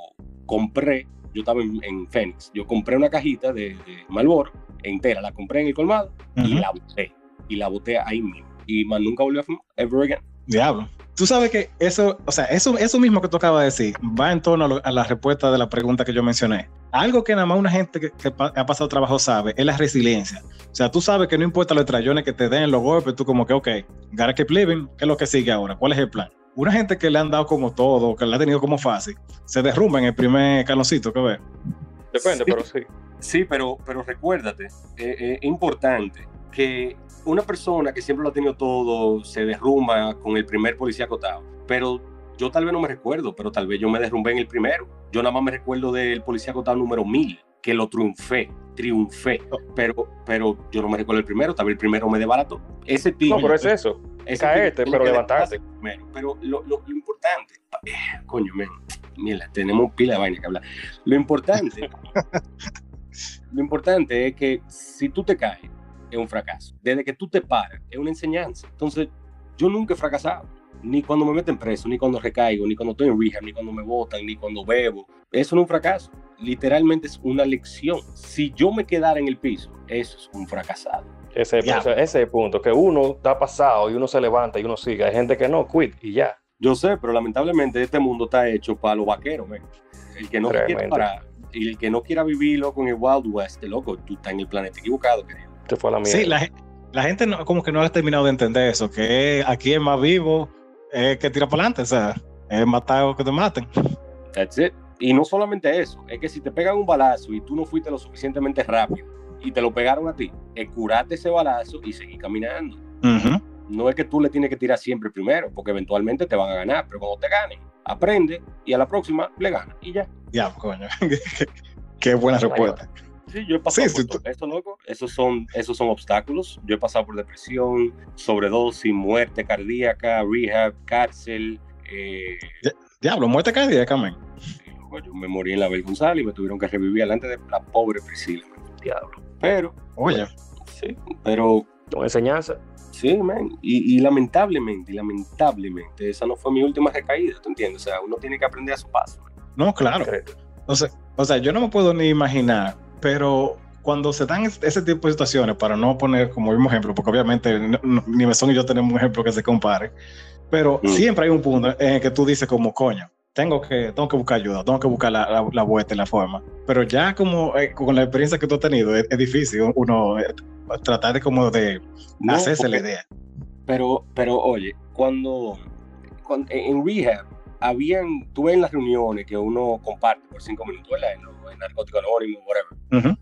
compré, yo estaba en, en Phoenix, yo compré una cajita de, de entera, la compré en el colmado y la boté. Y la boté ahí mismo. Y más nunca volví a fumar, ever again. Diablo. Tú sabes que eso, o sea, eso, eso mismo que tú acabas de decir, va en torno a, lo- a la respuesta de la pregunta que yo mencioné. Algo que nada más una gente que, que pa- ha pasado trabajo sabe es la resiliencia. O sea, tú sabes que no importa los trayones que te den, los golpes, tú como que, ok, gotta keep living, ¿qué es lo que sigue ahora? ¿Cuál es el plan? Una gente que le han dado como todo, que le ha tenido como fácil, se derrumba en el primer caloncito que ve. Depende, Sí. pero sí. Sí, pero, pero recuérdate, eh, eh, importante, que una persona que siempre lo ha tenido todo se derrumba con el primer policía acotado. Pero yo tal vez no me recuerdo, pero tal vez yo me derrumbé en el primero. Yo nada más me recuerdo del policía acotado número 1000, que lo triunfé, triunfé. Pero, pero yo no me recuerdo el primero, tal vez el primero me desbarató. Ese tipo. No, pero es eso. Ese caerte, pero desplaza primero. Pero lo, lo- lo importante, eh, coño, men, mira, tenemos pila de vaina que hablar. Lo importante, <laughs> lo importante es que si tú te caes, es un fracaso. Desde que tú te paras, es una enseñanza. Entonces, yo nunca he fracasado. Ni cuando me meten preso, ni cuando recaigo, ni cuando estoy en rehab, ni cuando me botan, ni cuando bebo. Eso no es un fracaso. Literalmente es una lección. Si yo me quedara en el piso, eso es un fracasado. Ese, Ya. ese, ese es el punto, que uno está pasado y uno se levanta y uno sigue. Hay gente que no, quit y ya. Yo sé, pero lamentablemente este mundo está hecho para los vaqueros, men. El que no parar y el que no quiera vivirlo con el Wild West, loco, tú estás en el planeta equivocado, querido. Se fue a la mierda. Sí, la, la gente no- como que no ha terminado de entender eso, que aquí es más vivo, es que tira para adelante, o sea, es matar o que te maten. That's it. Y no solamente eso, es que si te pegan un balazo y tú no fuiste lo suficientemente rápido y te lo pegaron a ti, es curarte ese balazo y seguir caminando. No es que tú le tienes que tirar siempre primero, porque eventualmente te van a ganar, pero cuando te ganen, aprende y a la próxima le gana y ya. Ya, coño. <laughs> Qué buena respuesta. Sí, yo he pasado Sí, por sí, todo esto, loco. Esos son, esos son obstáculos. Yo he pasado por depresión, sobredosis, muerte cardíaca, rehab, cárcel. Eh, Diablo, muerte cardíaca, man. loco, yo me morí en la Bel González y me tuvieron que revivir delante de la pobre Priscila. Diablo. Pero, Oye, sí, pero Con enseñanza. Sí, man. Y, y lamentablemente, lamentablemente, esa no fue mi última recaída, ¿tú entiendes? O sea, uno tiene que aprender a su paso. man. no, claro. O sea, o sea, yo no me puedo ni imaginar, pero cuando se dan es- ese tipo de situaciones, para no poner como mismo ejemplo, porque obviamente no- no- ni Mesón y yo tenemos un ejemplo que se compare, pero Mm. siempre hay un punto en el que tú dices como, coño, tengo que, tengo que buscar ayuda, tengo que buscar la, la, la vuelta y la forma. Pero ya como eh, con la experiencia que tú has tenido, es, es difícil uno eh, tratar de como de No, hacerse la idea. Pero, pero oye, cuando, cuando- en rehab, habían, tú ves en las reuniones que uno comparte por cinco minutos, ¿verdad? En, en Narcótico Anónimo, whatever.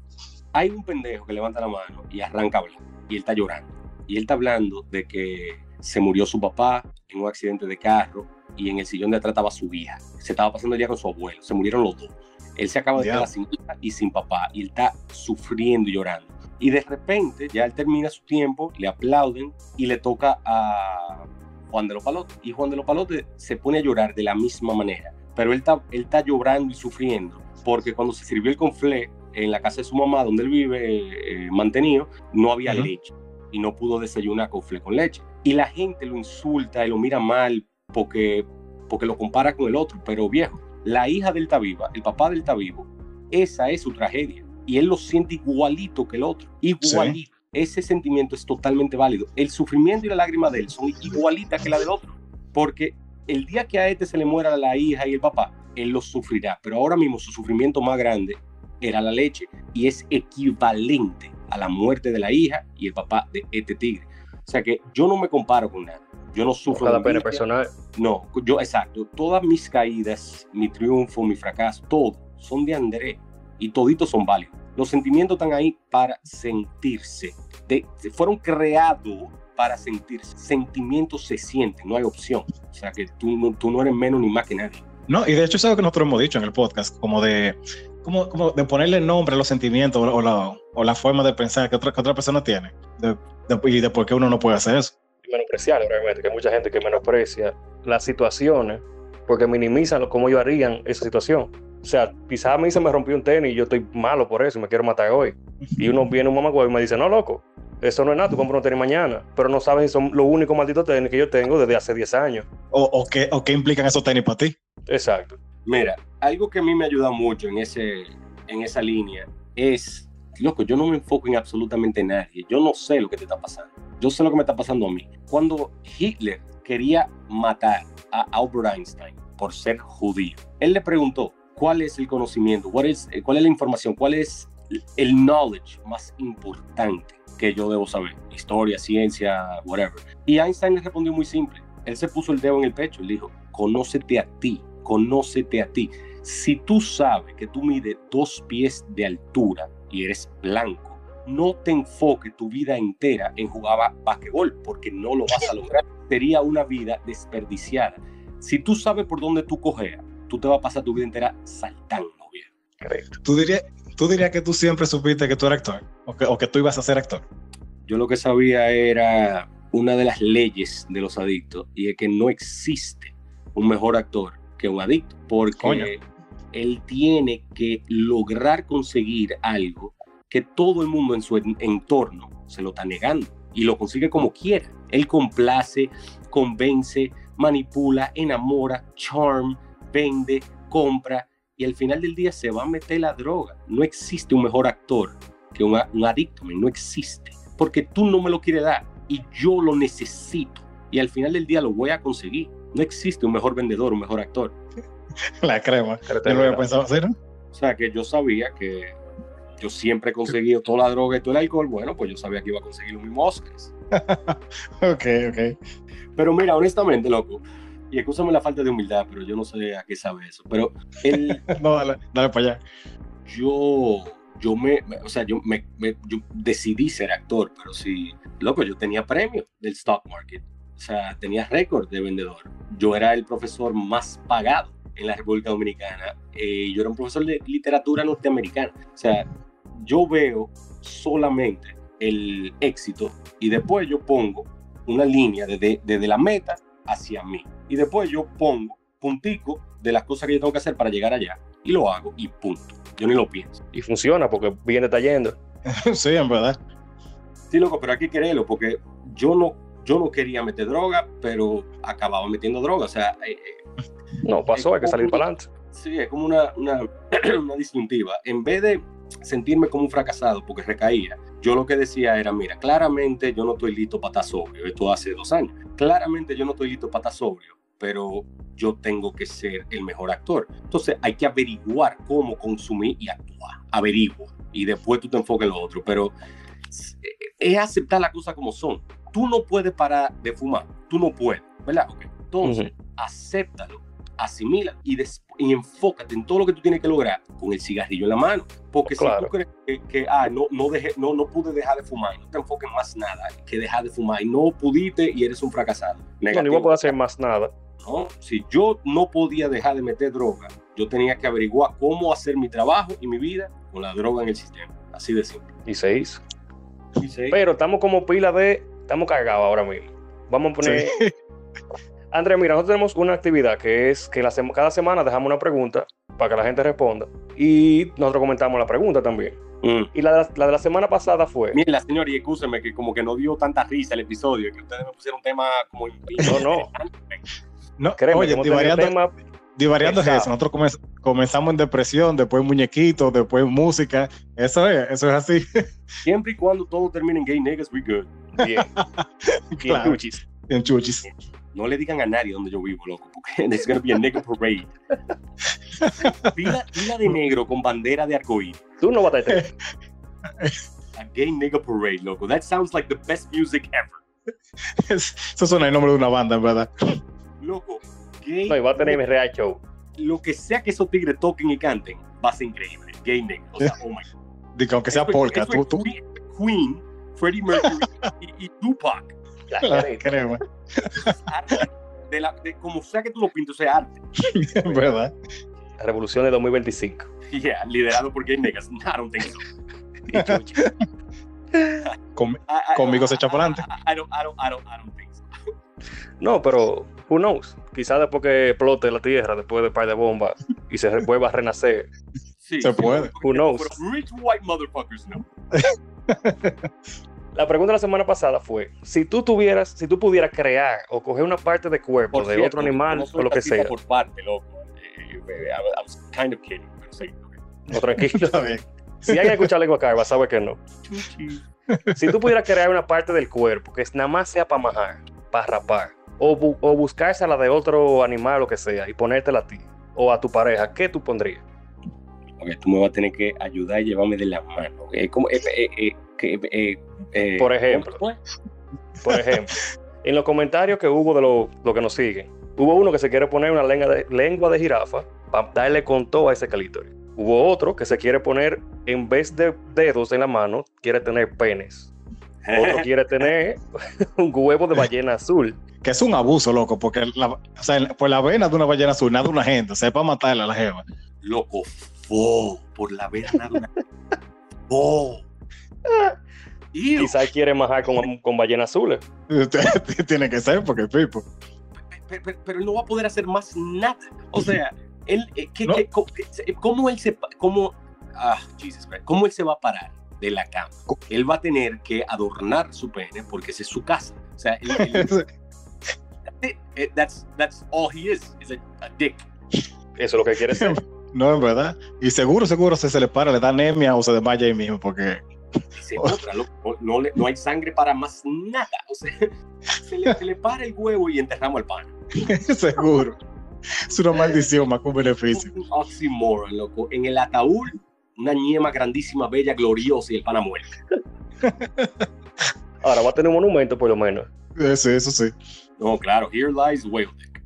Hay un pendejo que levanta la mano y arranca a hablar. Y él está llorando. Y él está hablando de que se murió su papá en un accidente de carro y en el sillón de atrás estaba su hija. Se estaba pasando el día con su abuelo. Se murieron los dos. Él se acaba de Diablo. quedar sin hija y sin papá. Y él está sufriendo y llorando. Y de repente, ya él termina su tiempo, le aplauden y le toca a Juan de los Palotes. Y Juan de los Palotes se pone a llorar de la misma manera. Pero él está, él está llorando y sufriendo porque cuando se sirvió el conflé en la casa de su mamá, donde él vive, eh, eh, mantenido, no había leche y no pudo desayunar conflé con leche. Y la gente lo insulta y lo mira mal porque, porque lo compara con el otro. Pero viejo, la hija del está viva, el papá del está vivo, esa es su tragedia. Y él lo siente igualito que el otro. Igualito. Ese sentimiento es totalmente válido. El sufrimiento y la lágrima de él son igualitas que la del otro. Porque el día que a este se le muera la hija y el papá, él lo sufrirá. Pero ahora mismo su sufrimiento más grande era la leche y es equivalente a la muerte de la hija y el papá de este tigre. O sea que yo no me comparo con nada. Yo no sufro Cada pena personal. No, yo, exacto. Todas mis caídas, mi triunfo, mi fracaso, todo son de André y toditos son válidos. Los sentimientos están ahí para sentirse. De- fueron creados para sentirse. Sentimientos se sienten, no hay opción. O sea que tú, no- tú no eres menos ni más que nadie. No, y de hecho es algo que nosotros hemos dicho en el podcast, como de, como, como de ponerle nombre a los sentimientos o, la, o la forma de pensar que otra, que otra persona tiene de- de- y de por qué uno no puede hacer eso. menospreciar realmente, que hay mucha gente que menosprecia las situaciones porque minimizan cómo ellos harían esa situación. O sea, quizás a mí se me rompió un tenis y yo estoy malo por eso y me quiero matar hoy. Y uno <laughs> viene un mamagüey y me dice, no, loco, eso no es nada, tú compras un tenis mañana. Pero no saben si son los únicos malditos tenis que yo tengo desde hace 10 años. O, o, qué, o qué implican esos tenis para ti. Exacto. Mira, algo que a mí me ayuda mucho en, ese, en esa línea es, loco, yo no me enfoco en absolutamente nadie. Yo no sé lo que te está pasando. Yo sé lo que me está pasando a mí. Cuando Hitler quería matar a Albert Einstein por ser judío, él le preguntó, ¿cuál es el conocimiento? ¿Cuál es, eh, cuál es la información? ¿Cuál es el knowledge más importante que yo debo saber? Historia, ciencia, whatever. Y Einstein le respondió muy simple. Él se puso el dedo en el pecho y dijo, conócete a ti, conócete a ti. Si tú sabes que tú mides dos pies de altura y eres blanco, no te enfoques tu vida entera en jugar ba- basquetbol porque no lo vas a lograr. Sería una vida desperdiciada. Si tú sabes por dónde tú cojeas, tú te vas a pasar tu vida entera saltando, viejo. Correcto. ¿Tú dirías, tú dirías que tú siempre supiste que tú eras actor o que, o que tú ibas a ser actor. Yo lo que sabía era una de las leyes de los adictos y es que no existe un mejor actor que un adicto porque Coño. Él tiene que lograr conseguir algo que todo el mundo en su en- entorno se lo está negando y lo consigue como quiera. Él complace, convence, manipula, enamora, charm, vende, compra y al final del día se va a meter la droga. No existe un mejor actor que un, un adicto, no existe. Porque tú no me lo quieres dar y yo lo necesito. Y al final del día lo voy a conseguir. No existe un mejor vendedor, un mejor actor. <laughs> La crema. Yo lo había pensado así, ¿no? O sea que yo sabía que yo siempre he conseguido toda la droga y todo el alcohol. Bueno, pues yo sabía que iba a conseguir los mismos Oscars. <laughs> Ok, ok. Pero mira, honestamente, loco, y escúchame la falta de humildad, pero yo no sé a qué sabe eso. Pero el, <laughs> No, dale, dale para allá. yo yo me, me- o sea, yo, me, me- yo decidí ser actor, pero sí, loco, yo tenía premio del stock market, o sea, tenía récord de vendedor. Yo era el profesor más pagado en la República Dominicana. Eh, yo era un profesor de literatura norteamericana. O sea, yo veo solamente el éxito y después yo pongo una línea desde, desde la meta hacia mí. Y después yo pongo puntico de las cosas que yo tengo que hacer para llegar allá y lo hago y punto. Yo ni lo pienso. Y funciona porque bien está yendo. <laughs> sí, en verdad. Sí, loco, pero hay que quererlo porque yo no, yo no quería meter droga, pero acababa metiendo droga. O sea, eh, eh, No, pasó, hay que salir para adelante. sí, es como una, una, <clears throat> una disyuntiva. En vez de sentirme como un fracasado porque recaía, yo lo que decía era, mira, claramente yo no estoy listo para estar sobrio. Esto hace dos años. Claramente yo no estoy listo para estar sobrio, pero yo tengo que ser el mejor actor. Entonces hay que averiguar cómo consumir y actuar. Averigua. Y después tú te enfocas en lo otro. Pero es aceptar las cosas como son. Tú no puedes parar de fumar. Tú no puedes, ¿verdad? Ok. Entonces, Ujú. acéptalo, asimila y, y enfócate en todo lo que tú tienes que lograr con el cigarrillo en la mano. Porque si tú crees que, que, ah, no, no, dejé, no, no pude dejar de fumar, y no te enfoques en más nada que dejar de fumar y no pudiste y eres un fracasado. No, ni voy a hacer más nada. ¿no? Si yo no podía dejar de meter droga, yo tenía que averiguar cómo hacer mi trabajo y mi vida con la droga en el sistema. Así de simple. Y se hizo. Y sí. Pero estamos como pila de. Estamos cagados ahora mismo. Vamos a poner. Sí. <laughs> Andrea, mira, nosotros tenemos una actividad que es que la sema- cada semana dejamos una pregunta para que la gente responda. Y nosotros comentamos la pregunta también. Mm. Y la de la, la de la semana pasada fue. Mira, señor, y escúcheme que como que no dio tanta risa el episodio, que ustedes me pusieron un tema como... No, no. No, Créeme, oye, divariando, tema- divariando es eso. Nosotros comenz- comenzamos en depresión, después muñequitos, después música. Eso es, eso es así. <laughs> Siempre y cuando todo termine en gay niggas, we good. Bien. <laughs> Bien, chuchis. En chuchis. No le digan a nadie donde yo vivo, loco, porque there's gonna be a nigga parade. Pila, pila de negro con bandera de arcoíris. Tú no vas a estar. <laughs> A gay nigga parade, loco. That sounds like the best music ever. Eso suena el nombre de una banda, en verdad. Loco, gay... No, y va a tener mi real show. Lo que sea que esos tigres toquen y canten, va a ser increíble. Gay nigga. O sea, <laughs> oh my Digo, aunque sea Eso es- polka, tú, es tú, Queen, Freddie Mercury y, y Tupac. La Ah, Arte. De la, de, como sea que tú lo pintes, sea arte. <laughs> verdad. La revolución de 2025. Yeah, liderado por gay niggas. I don't think so. <laughs> Conmigo se echa pa'lante. I, I don't, I don't, I don't, I don't think so. No, pero who knows? Quizás después que explote la tierra, después de par de bombas y se vuelva a renacer. Sí, Se sí, puede. Who knows? rich white motherfuckers, no. <laughs> La pregunta de la semana pasada fue: si tú tuvieras, si tú pudieras crear o coger una parte de cuerpo Por de cierto, otro animal no soy o lo que sea, por parte, loco. Eh, I, was kind of kidding, pero sí. no tranquilo. <laughs> Si alguien escucha lengua car, va a saber que no. Si tú pudieras crear una parte del cuerpo que nada más sea para majar, para rapar, o, bu- o buscarse a la de otro animal o lo que sea y ponértela a ti o a tu pareja, ¿qué tú pondrías? Ok, tú me vas a tener que ayudar y llevarme de la mano. ok. como, eh, eh, eh, eh, eh, Por ejemplo. Por <laughs> ejemplo, en los comentarios que hubo de lo, lo que nos siguen, hubo uno que se quiere poner una lengua de, lengua de jirafa para darle con todo a ese clítoris. Hubo otro que se quiere poner, en vez de dedos en la mano, quiere tener penes. Otro <laughs> quiere tener un huevo de ballena azul. Que es un abuso, loco, porque la, o sea, por la vena de una ballena azul, nada de una gente, o sea, es para matarla a la jeva. Loco, fo, por la vena. Ew. Quizás quiere majar con, con ballenas azules. <laughs> Tiene que ser, porque Pipo. Pe- pe- pero, él no va a poder hacer más nada. O sea, él, eh, ¿qué- No. qué- co- qué- ¿cómo él se, cómo, ah, Jesus Christ, cómo él se va a parar de la cama? Él va a tener que adornar su pene porque esa es su casa. O sea, él- él- <laughs> that's, it. Eh, that's, that's all he is, is a, a dick. Eso es lo que quiere ser. <laughs> No, en verdad. Y seguro, seguro, si se le para, le da anemia o se desmaya ahí mismo, porque loco. no, le- no hay sangre para más nada. O sea, <laughs> se le, se le para el huevo y enterramos al pan. <laughs> seguro. Es una maldición más que un beneficio. Un oxymoron, loco. En el ataúd, una ñema grandísima, bella, gloriosa y el pana muerto. <laughs> Ahora va a tener un monumento por lo menos. Eso, eso sí. No, claro, here lies whale dick.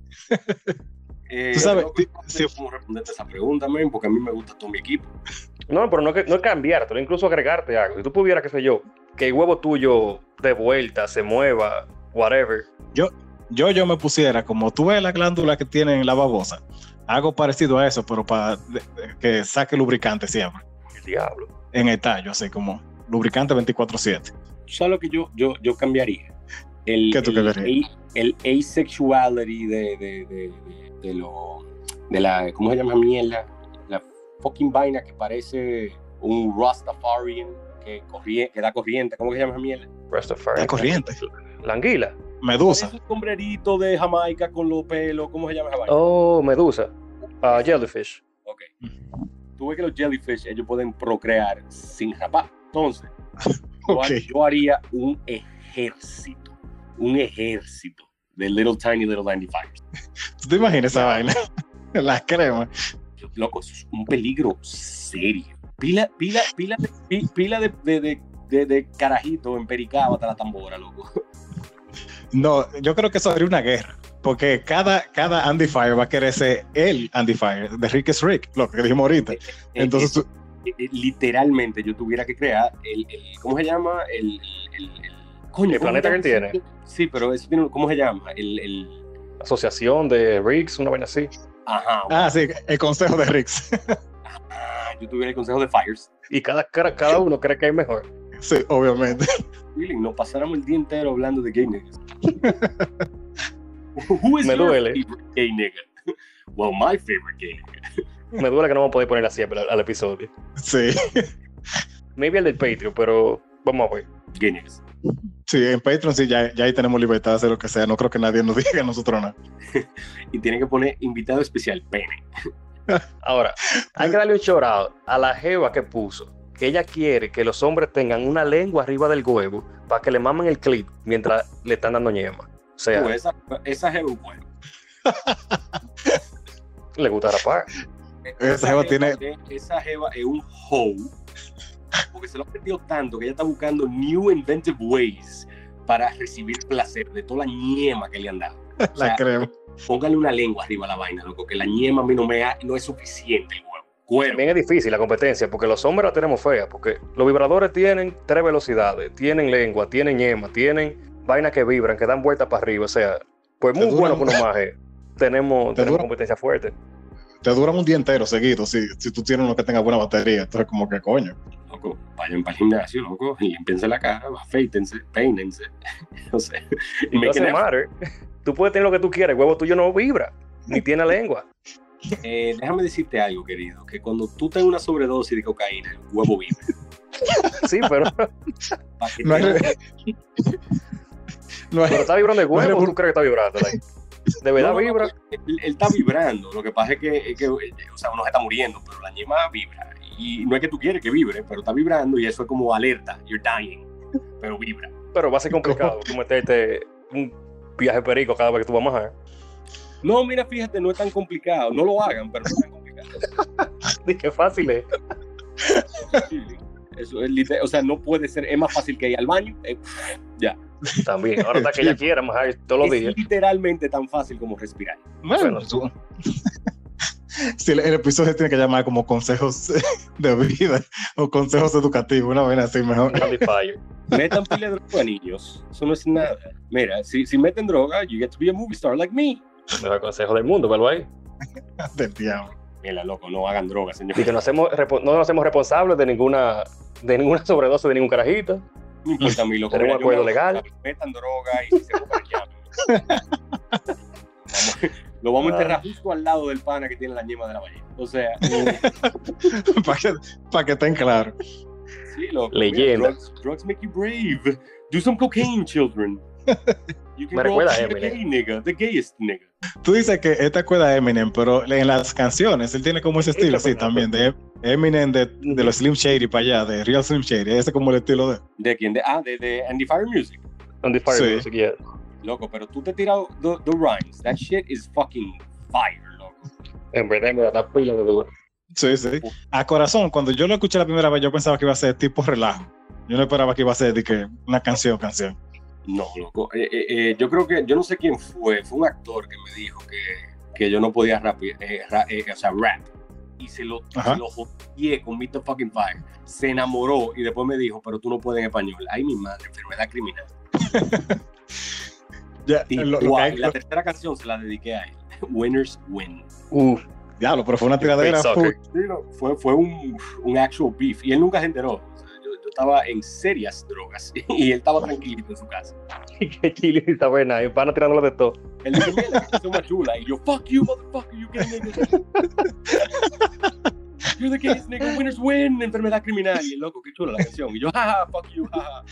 Eh, Tú sabes, no ti- sé cómo responderte esa pregunta, men, porque a mí me gusta todo mi equipo. No, pero no, que- no es cambiártelo, incluso agregarte algo. Si tú pudieras, qué sé yo, que el huevo tuyo de vuelta, se mueva, whatever. yo, yo me pusiera, como tú ves la glándula que tiene en la babosa, algo parecido a eso, pero para que saque lubricante siempre, El diablo. en el tallo, así como lubricante 24/7. ¿Sabes lo que yo, yo, yo cambiaría? El, ¿Qué tú el, cambiarías? a- el asexuality de, de, de, de, de lo, de la, ¿cómo se llama mierda? La fucking vaina que parece un Rastafarian que, corrie, que da corriente, ¿cómo se llama mierda? Rastafari. La corriente. La anguila. Medusa. Sombrerito de Jamaica con los pelos, ¿cómo se llama esa vaina? Oh, medusa. Ah, jellyfish. Ok. Tú ves que los jellyfish, ellos pueden procrear sin rapar. Entonces, <laughs> yo haría un ejército, un ejército de little tiny little Andy Fires. ¿Tú te imaginas esa vaina? <laughs> La crema. Loco, eso es un peligro serio. Pila, pila, pila, de, pi- pila de, de, de, de- carajito empericado hasta la tambora, loco. No, yo creo que eso sería una guerra. Porque cada, cada Andy Fire va a querer ser el Andy Fire, de Rick es Rick, lo que dijimos ahorita. Entonces, tú- Eh, eh, literalmente yo tuviera que crear el, el- ¿cómo se llama? El, el, el- coño, El ¿cómo planeta que él tiene. Sí, pero eso tiene, ¿cómo se llama? El, el, Asociación de Riggs, una vaina así. ajá, ah, sí, el consejo de Ricks. ah, yo tuviera el consejo de Fires. Y cada, cada, cada uno cree que es mejor. sí, obviamente. Nos pasáramos el día entero hablando de gay niggas. <laughs> Who is Me your duele. favorite gay nigga? Well, my favorite gay nigga. Me duele que no vamos a poder poner así al, al episodio. Sí, Maybe el del Patreon, pero vamos a ver. Niggas. sí, en Patreon sí, ya, ya ahí tenemos libertad de hacer lo que sea. No creo que nadie nos <laughs> diga a nosotros nada. <laughs> Y tienen que poner invitado especial, pene. <laughs> Ahora, hay que darle un shout out a la jeva que puso que ella quiere que los hombres tengan una lengua arriba del huevo para que le mamen el clip mientras le están dando ñema. O sea, Tú, esa, esa es un cuerno. le gusta rapar. Esa jeva tiene- es- Esa jeva es un hoe. Porque se lo ha perdido tanto que ella está buscando new inventive ways para recibir placer de toda la ñema que le han dado. <laughs> O La sea, crema. póngale una lengua arriba a la vaina, loco, que la ñema a mí no, me ha- no es suficiente el huevo. Cuero. También es difícil la competencia porque los hombres la tenemos fea, porque los vibradores tienen tres velocidades, tienen lengua, tienen ñema, tienen vainas que vibran, que dan vueltas para arriba. O sea, pues muy bueno duran- que uno maje. Tenemos, Te tenemos dura- competencia fuerte. Te duran un día entero seguido si, si tú tienes uno que tenga buena batería. Entonces, como que coño. Loco, vayan para el gimnasio, loco, y limpiense la cara, afeítense, peínense. <laughs> No sé. Y no effort. matter. Tú puedes tener lo que tú quieras, el huevo tuyo no vibra, ni <laughs> tiene lengua. Eh, déjame decirte algo, querido, que cuando tú tengas una sobredosis de cocaína, el huevo vive. Sí, pero, <laughs> No hay- No hay- pero está vibrando el No hay huevo, ¿o revol- ¿tú crees que está vibrando? like? De verdad No, no, no, vibra. Él, él está vibrando, lo que pasa es que, es que, o sea, uno se está muriendo, pero la ñema vibra. Y no es que tú quieres que vibre, pero está vibrando y eso es como alerta, you're dying, pero vibra. Pero va a ser complicado <laughs> tú meterte un viaje perico cada vez que tú vas a majar. No, mira, fíjate, no es tan complicado, no lo hagan, pero no es tan complicado. <laughs> Dije, fácil es. <laughs> Eso es literal, o sea, no puede ser, es más fácil que ir al baño. eh, También. Ahora está que ella quiera majar todos los es días. literalmente tan fácil como respirar. Bueno, tú- Sí, el, el episodio se tiene que llamar como consejos de vida o consejos educativos, una vaina así mejor. Metan pile de droga, niños. Eso no es nada. Mira, si, si meten droga, you get to be a movie star like me. Mejor consejo del mundo, velo ahí. <laughs> Del diablo. Mira, loco, no hagan droga, señor. Y que no, hacemos, no nos hacemos responsables de ninguna, de ninguna sobredosis de ningún carajito. No importa a mí, loco. Tenemos acuerdo legal. Metan droga y si se llamen. <laughs> Vamos- Lo vamos a enterrar justo al lado del pana que tiene la ñema de la ballena. O sea, <laughs> Para que, pa' que estén claros. sí, loco. mira, Leyenda. drugs, drugs make you brave. Do some cocaine, children. You can Me recuerda a the Eminem. gay nigga, the gayest nigga. Tú dices que esta acuerda a Eminem, pero en las canciones él tiene como ese estilo, sí, también, de Eminem, de, de los Slim Shady para allá, de Real Slim Shady, ese es como el estilo de... ¿De quién? De, ah, de, de Andy Fire Music. The fire Sí. music, yeah. Loco, pero tú te tiras the, the rhymes. That shit is fucking fire, loco. En verdad, me da pila de duro. Sí, sí. A corazón, cuando yo lo escuché la primera vez, yo pensaba que iba a ser tipo relajo. Yo no esperaba que iba a ser de que una canción, canción. No, loco. Eh, eh, eh, yo creo que, yo no sé quién fue, fue un actor que me dijo que que yo no podía rap, eh, ra- eh, o sea, rap. Y se lo, Ajá. se lo jodié con Mr. Fucking Fire. Se enamoró y después me dijo, pero tú no puedes en español. Ay, mi madre, enfermedad criminal. <laughs> Ya, Y, lo- lo la tercera canción se la dediqué a él. <laughs> Winners win. Uf, Diablo, pero fue una tiradera fue, fue un, un actual beef. Y él nunca se enteró. O sea, yo, yo estaba en serias drogas <laughs> y él estaba tranquilito en su casa. <laughs> qué chile está buena. Y van a tirándole de todo. Él dice, mira, la canción más chula. Y yo, fuck you, motherfucker, you gay nigga. You're the gayest nigga, winners win, enfermedad criminal. Y el loco, qué chula la canción. Y yo, jaja, fuck you, jaja.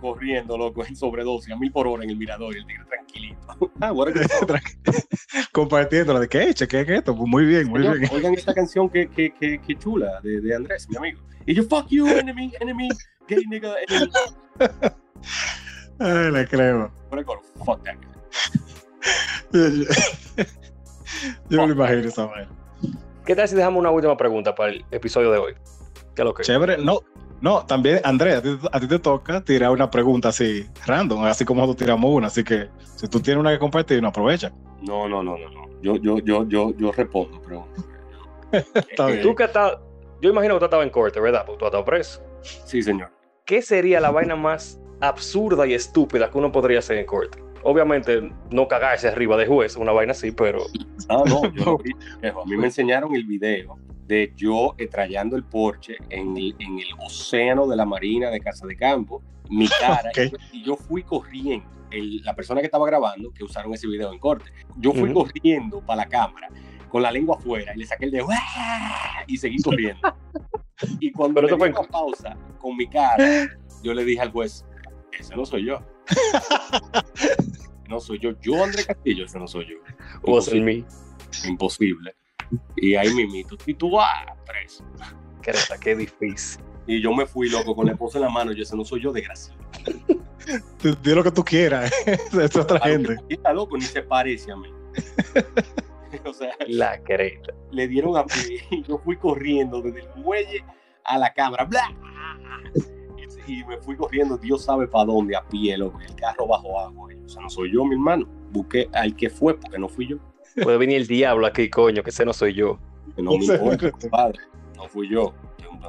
Corriendo, loco, en sobredosis, a mil por hora en el mirador y el tigre tranquilito. <laughs> Ah, what <laughs> a good song. <laughs> Compartiéndolo de que, che, ¿qué es esto? Pues muy bien, muy Señor, bien. Oigan esta canción que, que, que, que chula de, de Andrés, mi amigo. Y yo, fuck you, enemy, enemy, gay nigga, enemy. Ay, le creo. Por el coro, fuck that guy. Yo, me lo imagino esa vaina. ¿Qué tal si dejamos una última pregunta para el episodio de hoy? ¿Qué es lo que? Chévere, no. No, también, Andrea, a ti, te toca tirar una pregunta así, random, así como nosotros tiramos una. Así que si tú tienes una que compartir, no aprovecha. No, no, no, no, no. Yo, yo, yo, yo, yo respondo, pero. <laughs> Está bien. Tú que estás, yo imagino que tú estabas en corte, ¿verdad? Porque tú estabas preso. Sí, señor. ¿Qué sería la vaina más absurda y estúpida que uno podría hacer en corte? Obviamente, no cagarse arriba de juez, una vaina así, pero Ah, no, yo. <laughs> Viejo, A mí me enseñaron el video de yo trayendo el Porsche en el, en el océano de la Marina de Casa de Campo, mi <laughs> cara, y yo fui corriendo. El- la persona que estaba grabando, que usaron ese video en corte, yo fui corriendo para la cámara con la lengua afuera y le saqué el dedo ¡ah! y seguí corriendo. <laughs> Y cuando Pero en- una pausa con mi cara, yo le dije al juez, ese no soy yo. <laughs> No soy yo. Yo, André Castillo, ese no soy yo. was in me. Imposible. Y ahí mimito. Y tú vas preso. Creta, qué difícil. Y yo me fui loco con la esposa en la mano. Yo, ese no soy yo, desgraciado. Di di lo que tú quieras. <laughs> es otra A gente. está loco, ni se parece a mí. <laughs> o sea, La creta. le dieron a mí y yo fui corriendo desde el muelle a la cámara. ¡bla! Y, me fui corriendo, Dios sabe para dónde, a pie, loco. El carro bajo agua. O sea, no soy yo, mi hermano. Busqué al que fue, porque no fui yo. Puede venir el diablo aquí, coño, que ese no soy yo. Que no me importa, compadre. No fui yo.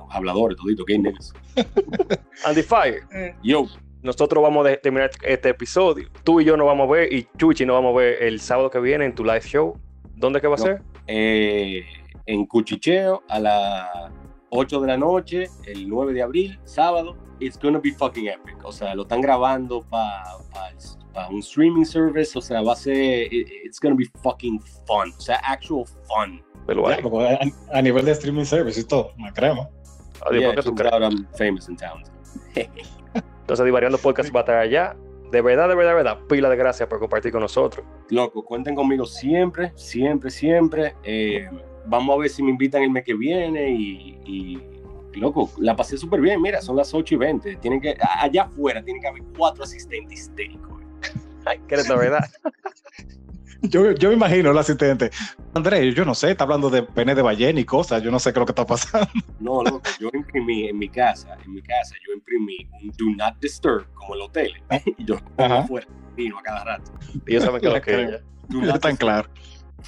Habladores, todito, gay niggas. <laughs> Andy Fire, Yo, nosotros vamos a terminar este episodio. Tú y yo nos vamos a ver y Chuchi nos vamos a ver el sábado que viene en tu live show. ¿Dónde que va a No. ser? eh, en Cuchicheo a las 8 de la noche, el 9 de abril, sábado. It's gonna be fucking epic. O sea, lo están grabando para un streaming service. O sea, va a ser. it- it's gonna be fucking fun. O sea, actual fun. Pero loco, a, a nivel de streaming service y todo, me crema. Adiós, Yeah, I'm famous in town. <laughs> Entonces, Divariando Podcast va a estar allá. De verdad, de verdad, de verdad, pila de gracias por compartir con nosotros. Loco, cuenten conmigo siempre, siempre, siempre. Eh, vamos a ver si me invitan el mes que viene y, y, loco, la pasé súper bien. Mira, son las 8 y 20. Tienen que, allá afuera tienen que haber cuatro asistentes histéricos. Ay, que eres la verdad. <laughs> Yo, yo me imagino el asistente. Andrés, yo no sé, está hablando de pene de ballena y cosas, yo no sé qué es lo que está pasando. <laughs> No, loco, yo imprimí en mi casa, en mi casa, yo imprimí un Do Not Disturb como el hotel. <laughs> Y yo afuera, vino a cada rato. Ellos saben que lo que not tan claro.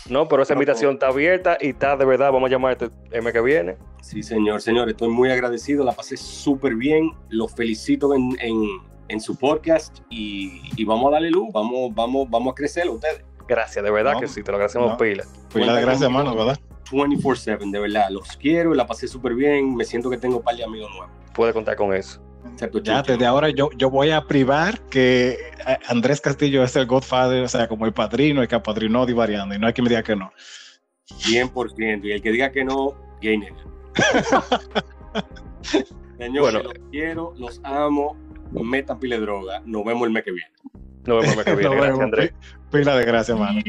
No, pero esa No, invitación está abierta y está de verdad. Vamos a llamarte el mes que viene. Sí, señor, señor, estoy muy agradecido, la pasé súper bien, los felicito en, en, en su podcast y, y vamos a darle luz, vamos, vamos, vamos a crecer ustedes. Gracias, de verdad No, que sí, te lo agradecemos no. pila. Pues la gracias, hermano, ¿verdad? 24/7, de verdad, los quiero, la pasé súper bien, me siento que tengo un par de amigos nuevos. Puedes contar con eso. Excepto Ya desde ahora yo, yo voy a privar que eh, Andrés Castillo es el Godfather, o sea, como el padrino, el que apadrinó divariando, y no hay quien me diga que no. 100%, y el que diga que no, nigga. <laughs> Señor, Bueno. los quiero, los amo, metan pile de droga, nos vemos el mes que viene. Nos vemos el mes que <laughs> viene. Gracias. Andrés. Pila de gracias, hermano.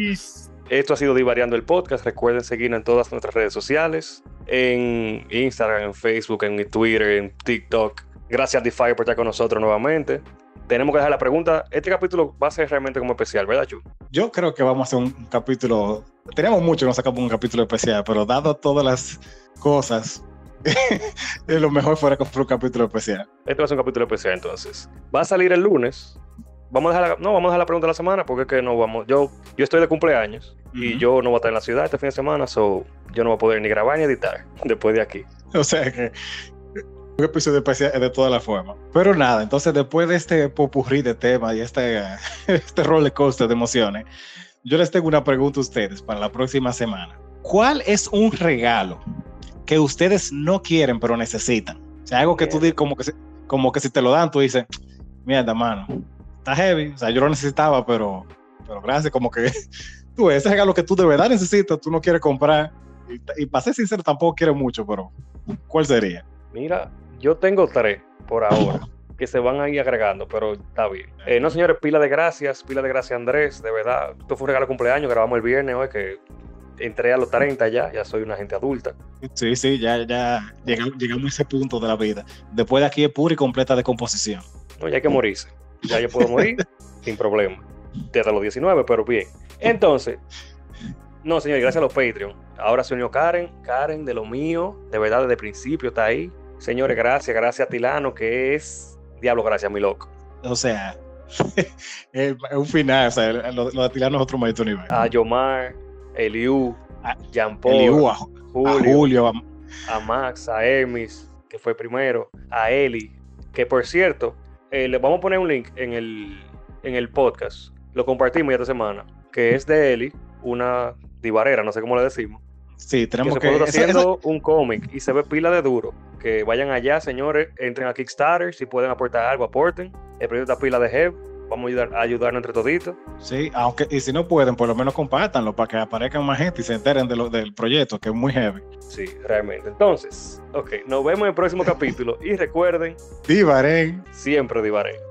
Esto ha sido Divariando el Podcast. Recuerden seguirnos en todas nuestras redes sociales: en Instagram, en Facebook, en Twitter, en TikTok. Gracias, DeFi, por estar con nosotros nuevamente. Tenemos que dejar la pregunta. Este capítulo va a ser realmente como especial, ¿verdad, Chu? Yo creo que vamos a hacer un capítulo. Teníamos mucho que nos sacamos un capítulo especial, pero dado todas las cosas, <laughs> lo mejor fuera que fuera un capítulo especial. Este va a ser un capítulo especial, entonces. Va a salir el lunes, vamos a dejar la, no, vamos a dejar la pregunta de la semana porque es que no vamos. Yo, yo estoy de cumpleaños y yo no voy a estar en la ciudad este fin de semana, so yo no voy a poder ni grabar ni editar <laughs> después de aquí. O sea que un episodio especial de toda la forma. Pero nada, entonces después de este popurrí de temas y este, <laughs> este roller coaster de emociones, yo les tengo una pregunta a ustedes para la próxima semana. ¿Cuál es un regalo que ustedes no quieren pero necesitan? O sea, algo que tú dices como que, si- como que si te lo dan, tú dices, mierda, mano, está heavy. O sea, yo lo necesitaba, pero, pero gracias, como que <laughs> tú, ese regalo que tú de verdad necesitas, tú no quieres comprar. Y, y para ser sincero, tampoco quiero mucho, pero ¿cuál sería? Mira, yo tengo tres por ahora que se van a ir agregando, pero está bien. Eh, no, señores, pila de gracias, pila de gracias, Andrés, de verdad. Esto fue un regalo de cumpleaños, grabamos el viernes hoy, que entré a los 30 ya, ya soy una gente adulta. Sí, sí, ya, ya llegamos, llegamos a ese punto de la vida. Después de aquí es pura y completa decomposición. No, ya hay que morirse. Ya yo puedo morir <laughs> sin problema. Desde los 19, pero bien. Entonces, no, señor, gracias a los Patreon. Ahora se unió Karen, Karen de lo mío, de verdad, desde el principio está ahí. Señores, gracias, gracias a Tilano, que es. Diablo, gracias, mi loco. O sea, <laughs> es un final. O sea, lo, lo de Tilano es otro maldito nivel. A Yomar, Eliu, A- Jean Paul, Eliú, a, a Julio, a- a Max, a Hermes, que fue primero, a Eli, que por cierto, eh, les vamos a poner un link en el, en el podcast, lo compartimos ya esta semana, que es de Eli, una divarera, no sé cómo le decimos, sí, que tenemos que. esa- esa- haciendo un cómic y se ve pila de duro. Que vayan allá, señores, entren a Kickstarter, si pueden aportar algo, aporten. El proyecto está pila de Hev, vamos a, ayudar, a ayudarnos entre toditos. sí, aunque, y si no pueden, por lo menos compártanlo para que aparezcan más gente y se enteren de lo, del proyecto, que es muy heavy. Sí, realmente. Entonces, ok, nos vemos en el próximo <laughs> capítulo y recuerden, Divarén. siempre divaré.